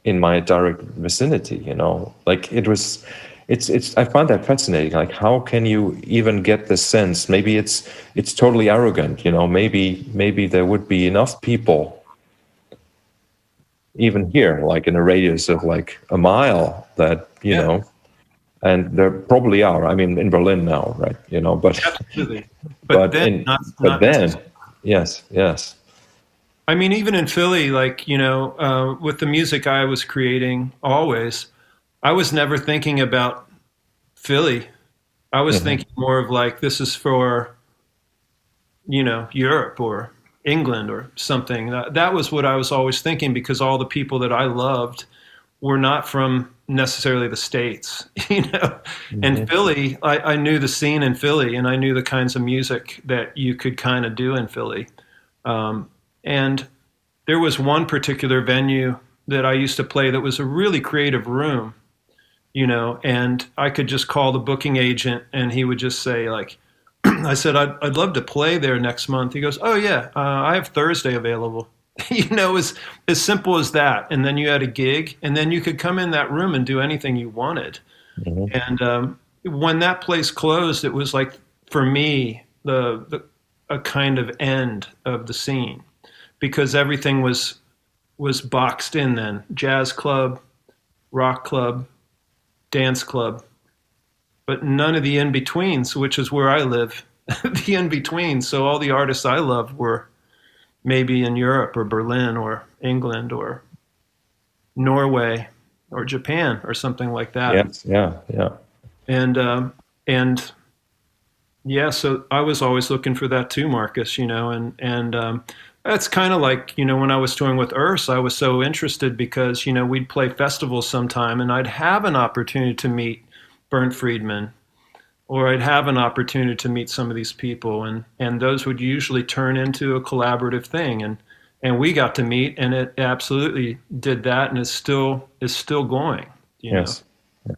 in my direct vicinity. You know, like it was. It's it's. I find that fascinating. Like, how can you even get the sense? Maybe it's it's totally arrogant. You know, maybe maybe there would be enough people even here, like in a radius of like a mile, that you yeah. know, and there probably are. I mean, in Berlin now, right? You know, but absolutely. But, but then, in, not, but not then, yes, yes. I mean, even in Philly, like you know, uh, with the music I was creating, always, I was never thinking about Philly. I was mm-hmm. thinking more of like this is for, you know, Europe or England or something. That, that was what I was always thinking because all the people that I loved were not from necessarily the states, you know. Mm-hmm. And Philly, I, I, knew the scene in Philly, and I knew the kinds of music that you could kind of do in Philly. Um, and there was one particular venue that I used to play that was a really creative room, you know, and I could just call the booking agent, and he would just say like, I said, I'd, I'd love to play there next month. He goes, Oh, yeah, uh, I have Thursday available. you know, as, as simple as that. And then you had a gig, and then you could come in that room and do anything you wanted. Mm-hmm. And um, when that place closed, it was like, for me, the, the a kind of end of the scene because everything was was boxed in then jazz club rock club dance club but none of the in betweens, which is where I live. the in between. So all the artists I love were maybe in Europe or Berlin or England or Norway or Japan or something like that. Yes, yeah, yeah. And um, and yeah, so I was always looking for that too, Markus. You know, and and um, that's kind of like you know when I was touring with Urs, I was so interested because you know we'd play festivals sometime, and I'd have an opportunity to meet Bernd Friedmann, or I'd have an opportunity to meet some of these people, and and those would usually turn into a collaborative thing, and and we got to meet, and it absolutely did that, and is still is still going. yes. Know?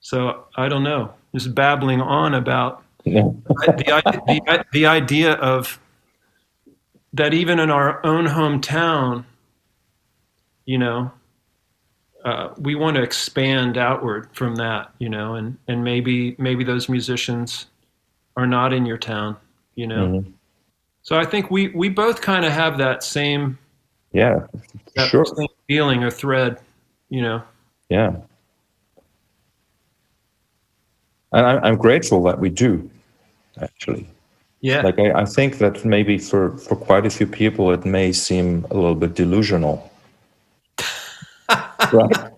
So I don't know, just babbling on about the, the, the idea of that even in our own hometown, you know, uh, we want to expand outward from that, you know, and, and maybe maybe those musicians are not in your town, you know. Mm-hmm. So I think we we both kind of have that same yeah that sure same feeling or thread, you know. Yeah. And I, I'm grateful that we do, actually. Yeah. Like I, I think that maybe for, for quite a few people it may seem a little bit delusional right?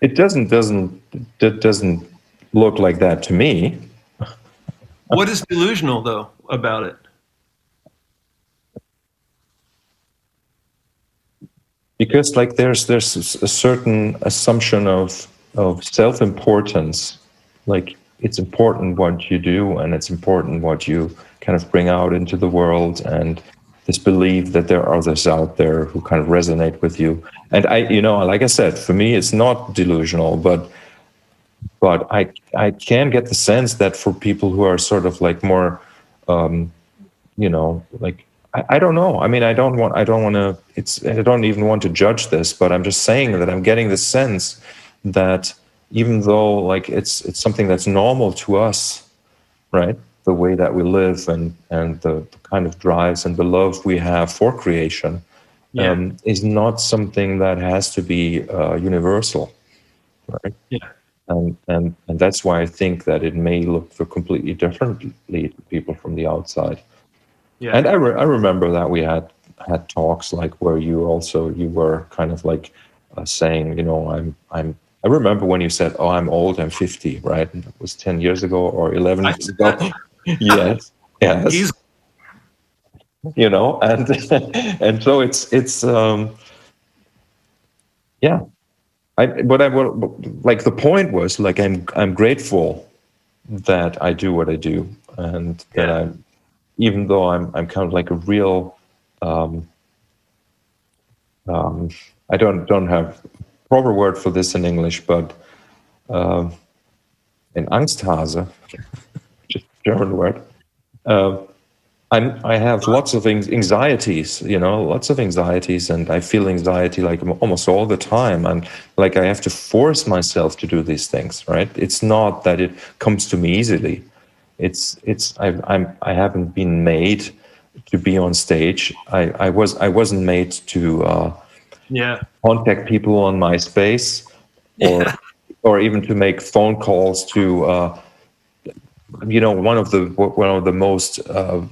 It doesn't doesn't it doesn't look like that to me. what is delusional though about it? Because like there's there's a certain assumption of of self-importance, like it's important what you do and it's important what you kind of bring out into the world and this belief that there are others out there who kind of resonate with you. And I, you know, like I said, for me, it's not delusional, but but I I can get the sense that for people who are sort of like more, um, you know, like I, I don't know. I mean, I don't want I don't want to. It's I don't even want to judge this, but I'm just saying that I'm getting the sense that even though like it's it's something that's normal to us, right? The way that we live and and the, kind of drives and the love we have for creation yeah. um, is not something that has to be uh, universal, right? Yeah. And, and and that's why I think that it may look completely differently to people from the outside. Yeah. And I, re- I remember that we had had talks like where you also you were kind of like uh, saying, you know, I'm I'm I remember when you said, "Oh, I'm old. I'm 50," right? And that was 10 years ago or 11 years ago. yes, yes. He's- you know, and and so it's it's um, yeah. I but I like the point was like I'm I'm grateful that I do what I do and that yeah. I'm even though I'm I'm kind of like a real um, um, I don't don't have proper word for this in English, but uh, an Angsthase German word. Uh, I'm, I have lots of anxieties, you know, lots of anxieties, and I feel anxiety like almost all the time. And like I have to force myself to do these things, right? It's not that it comes to me easily. It's, it's, I, I'm, I haven't been made to be on stage. I, I was, I wasn't made to, uh, yeah, contact people on MySpace, or, yeah. or even to make phone calls to, uh, you know, one of the one of the most uh,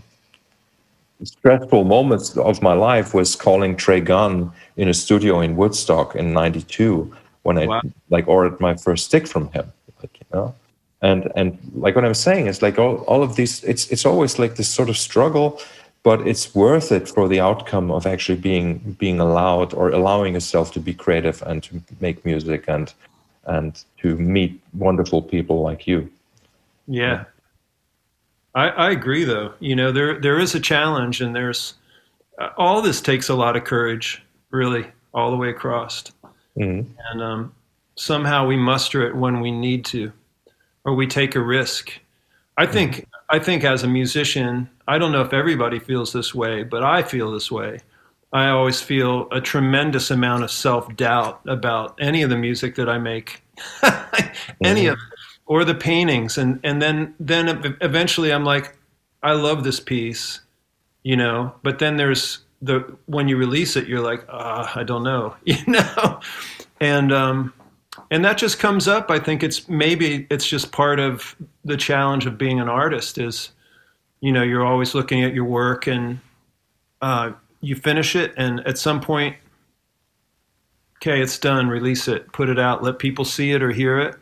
stressful moments of my life was calling Trey Gunn in a studio in Woodstock in '92 when I wow. like ordered my first stick from him. Like, you know, and and like what I'm saying is like all, all of these. It's it's always like this sort of struggle, but it's worth it for the outcome of actually being being allowed or allowing yourself to be creative and to make music and and to meet wonderful people like you. Yeah, I, I agree, though. You know, there there is a challenge, and there's uh, all this takes a lot of courage, really, all the way across. Mm-hmm. And um, somehow we muster it when we need to, or we take a risk. I mm-hmm. think I think as a musician, I don't know if everybody feels this way, but I feel this way. I always feel a tremendous amount of self doubt about any of the music that I make, any mm-hmm. of or the paintings. And and then then eventually i'm like i love this piece you know but then there's the when you release it you're like ah i don't know you know? And um and that just comes up. I think it's maybe it's just part of the challenge of being an artist is you know you're always looking at your work and uh, you finish it and at some point okay it's done release it put it out let people see it or hear it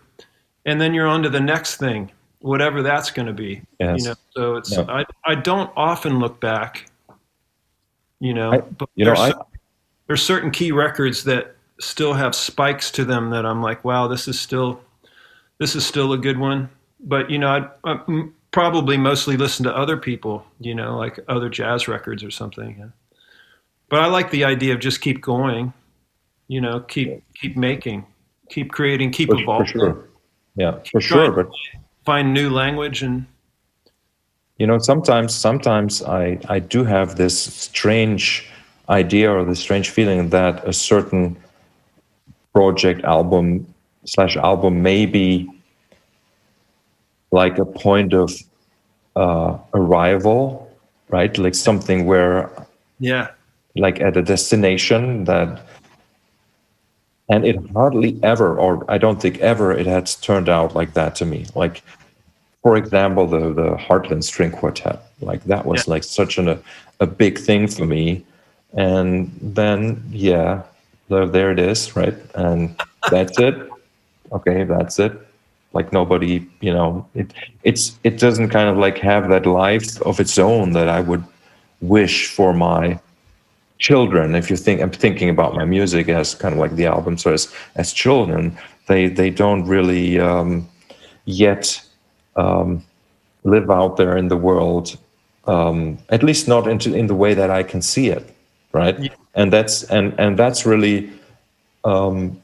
and then you're on to the next thing, whatever that's going to be. Yes. You know, so it's no. I I don't often look back. You know, I, but you know, I, there's certain key records that still have spikes to them that I'm like, wow, this is still this is still a good one. But you know, I, I uh, probably mostly listen to other people. You know, like other jazz records or something. Yeah. But I like the idea of just keep going. You know, keep keep making, keep creating, keep for, evolving. For sure yeah for sure but find new language and you know sometimes sometimes i i do have this strange idea or this strange feeling that a certain project album slash album may be like a point of uh, arrival right? Like something where yeah. like at a destination that and it hardly ever or i don't think ever it has turned out like that to me. Like for example the the heartland string quartet. Like that was yeah. like such an, a, a big thing for me. And then yeah there, there it is right? And that's it. Okay that's it. Like nobody you know it it's it doesn't kind of like have that life of its own that i would wish for my children if you think i'm thinking about my music as kind of like the album so as as children they they don't really um, yet um, live out there in the world um, at least not into in the way that i can see it right? Yeah. and that's and and that's really um,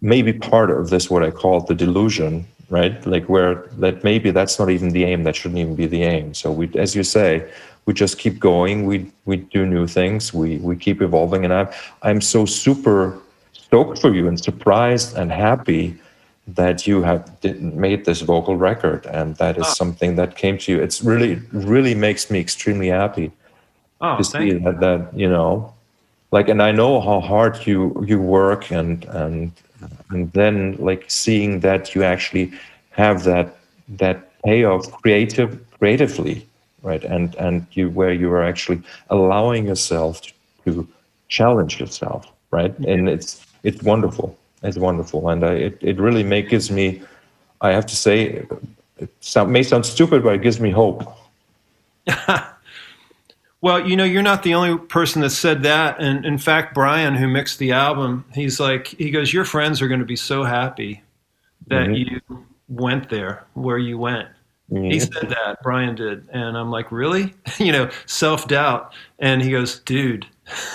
maybe part of this what i call the delusion right? Like where that maybe that's not even the aim that shouldn't even be the aim. So we as you say we just keep going. We we do new things. We we keep evolving, and I'm I'm so super stoked for you and surprised and happy that you have made this vocal record and that is oh. something that came to you it's really really makes me extremely happy oh, to see you. that that you know like and i know how hard you you work and and and then like seeing that you actually have that that payoff creative creatively right? And and you where you are actually allowing yourself to challenge yourself, right? And it's it's wonderful. It's wonderful, and I, it it really makes gives me. I have to say, it sound, may sound stupid, but it gives me hope. well, you know, you're not the only person that said that, and in fact, Brian, who mixed the album, he's like, he goes, "Your friends are going to be so happy that mm-hmm. you went there where you went." Mm-hmm. He said that, Brian did. And I'm like, really? you know, self doubt. And he goes, dude.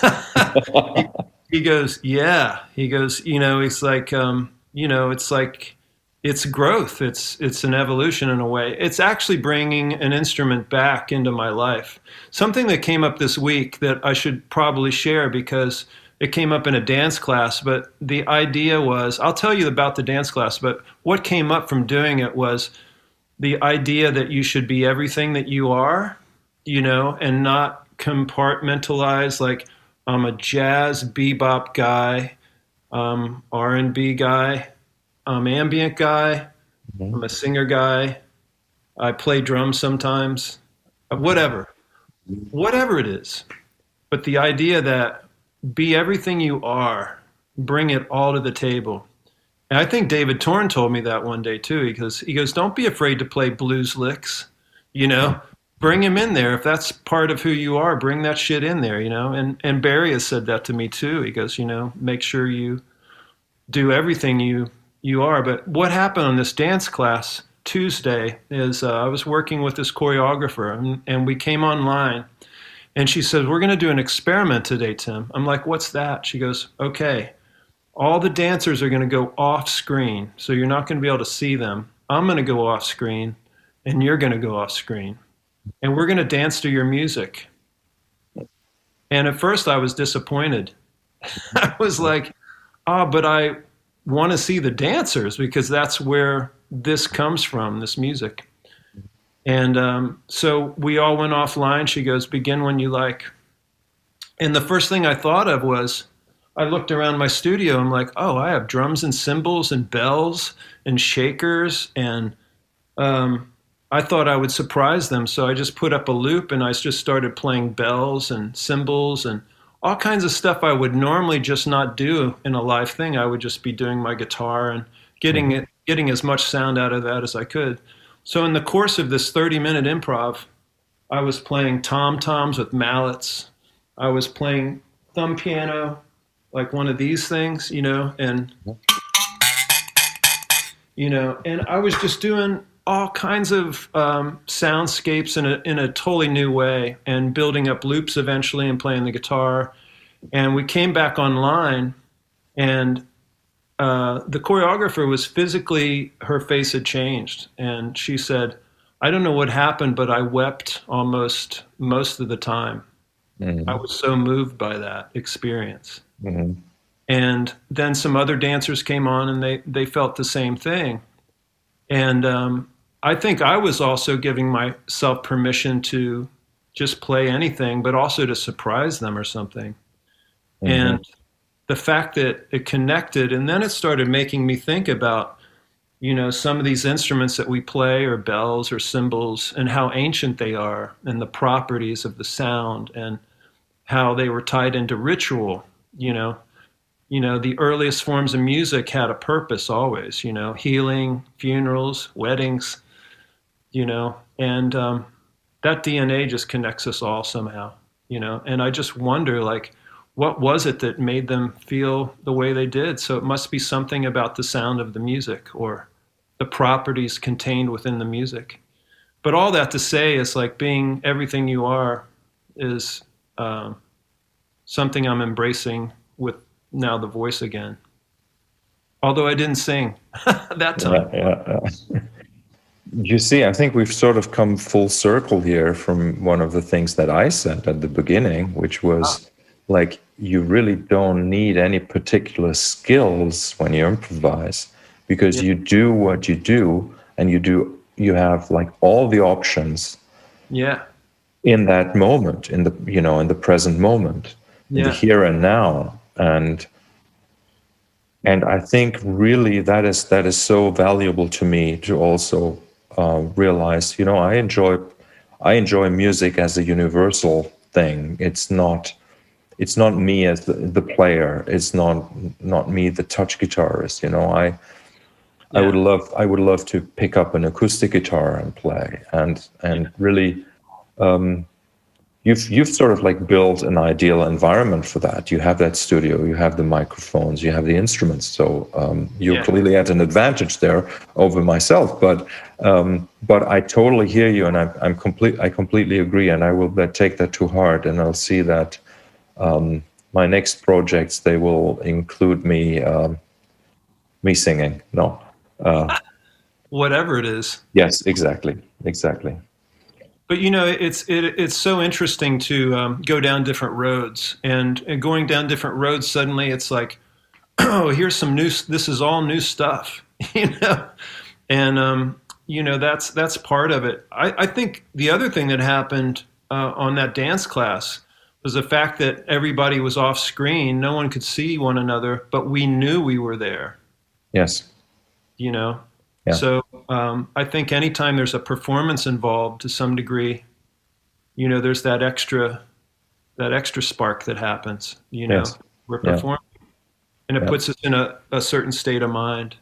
he, he, goes, yeah. He goes, you know, it's like, um, you know, it's like it's growth. It's it's an evolution in a way. It's actually bringing an instrument back into my life. Something that came up this week that I should probably share because it came up in a dance class. But the idea was, I'll tell you about the dance class. But what came up from doing it was the idea that you should be everything that you are, you know, and not compartmentalize like I'm a jazz bebop guy, um, R&B guy I'm ambient guy. Mm-hmm. I'm a singer guy. I play drums sometimes. Whatever, whatever it is. But the idea that be everything you are, bring it all to the table. And I think David Torn told me that one day too. Because he goes, "Don't be afraid to play blues licks. You know, bring him in there if that's part of who you are. Bring that shit in there. You know." And and Barry has said that to me too. He goes, "You know, make sure you do everything you you are. But what happened on this dance class Tuesday is uh, I was working with this choreographer and, and we came online and she said, We're going to do an experiment today, Tim. I'm like, What's that? She goes, Okay, all the dancers are going to go off screen. So you're not going to be able to see them. I'm going to go off screen and you're going to go off screen. And we're going to dance to your music. And at first I was disappointed. I was like, oh, but I want to see the dancers because that's where this comes from, this music. And um, so we all went offline. She goes, Begin when you like. And the first thing I thought of was, I looked around my studio. I'm like, oh, I have drums and cymbals and bells and shakers. And um, I thought I would surprise them. So I just put up a loop and I just started playing bells and cymbals and all kinds of stuff I would normally just not do in a live thing. I would just be doing my guitar and getting mm-hmm. it, getting as much sound out of that as I could. So in the course of this 30 minute improv, I was playing tom toms with mallets. I was playing thumb piano, like one of these things, you know, and you know, and I was just doing all kinds of um, soundscapes in a, in a totally new way and building up loops eventually and playing the guitar. And we came back online, and uh, the choreographer was physically, her face had changed. And she said, I don't know what happened, but I wept almost most of the time. Mm-hmm. I was so moved by that experience. Mm-hmm. And then some other dancers came on and they, they felt the same thing. And um, I think I was also giving myself permission to just play anything, but also to surprise them or something. Mm-hmm. And the fact that it connected, and then it started making me think about, you know, some of these instruments that we play, or bells or cymbals, and how ancient they are, and the properties of the sound, and how they were tied into ritual. You know, you know, the earliest forms of music had a purpose always. You know, healing, funerals, weddings you know, and um, that DNA just connects us all somehow, you know. And I just wonder, like, what was it that made them feel the way they did? So it must be something about the sound of the music or the properties contained within the music. But all that to say is like being everything you are is um, something I'm embracing with now the voice again. Although I didn't sing that time. Yeah, yeah. You see, I think we've sort of come full circle here from one of the things that I said at the beginning, which was ah. like, you really don't need any particular skills when you improvise because yeah. you do what you do and you do, you have like all the options. Yeah. In that moment, in the, you know, in the present moment, yeah. the here and now. And, and I think really that is that is so valuable to me to also uh, realize, you know, I enjoy I enjoy music as a universal thing. It's not it's not me as the, the player. It's not not me the touch guitarist. You know, I yeah. I would love I would love to pick up an acoustic guitar and play and and really um, you've you've sort of like built an ideal environment for that. You have that studio, you have the microphones, you have the instruments. So um, you're yeah. clearly at an advantage there over myself. But um, but I totally hear you, and I'm I'm complete. I completely agree, and I will take that to heart, and I'll see that um, my next projects they will include me um, me singing. No. Uh, whatever it is. Yes, exactly, exactly. But you know, it's it, it's so interesting to um, go down different roads, and, and going down different roads, suddenly it's like, oh, here's some new. This is all new stuff, you know, and um, you know that's that's part of it. I, I think the other thing that happened uh, on that dance class was the fact that everybody was off screen. No one could see one another, but we knew we were there. Yes. You know, Yeah. so um, I think anytime there's a performance involved to some degree, you know, there's that extra that extra spark that happens. You know, Yes. we're Yeah. and it Yeah. puts us in a, a certain state of mind.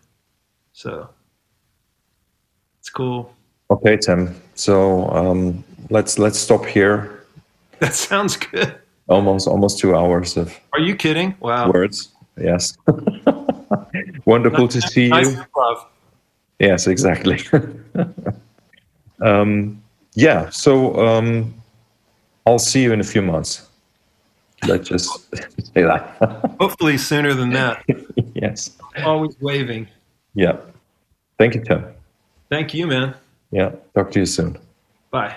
So it's cool. Okay, Tim. So um, let's let's stop here. That sounds good. Almost almost two hours of Are you kidding? Wow. words. Yes. Wonderful to see Nice you. improv. Yes, exactly. um, yeah. So um, I'll see you in a few months. Let's just say that. Hopefully sooner than that. yes. Always waving. Yeah. Thank you, Tim. Thank you, man. Yeah. Talk to you soon. Bye.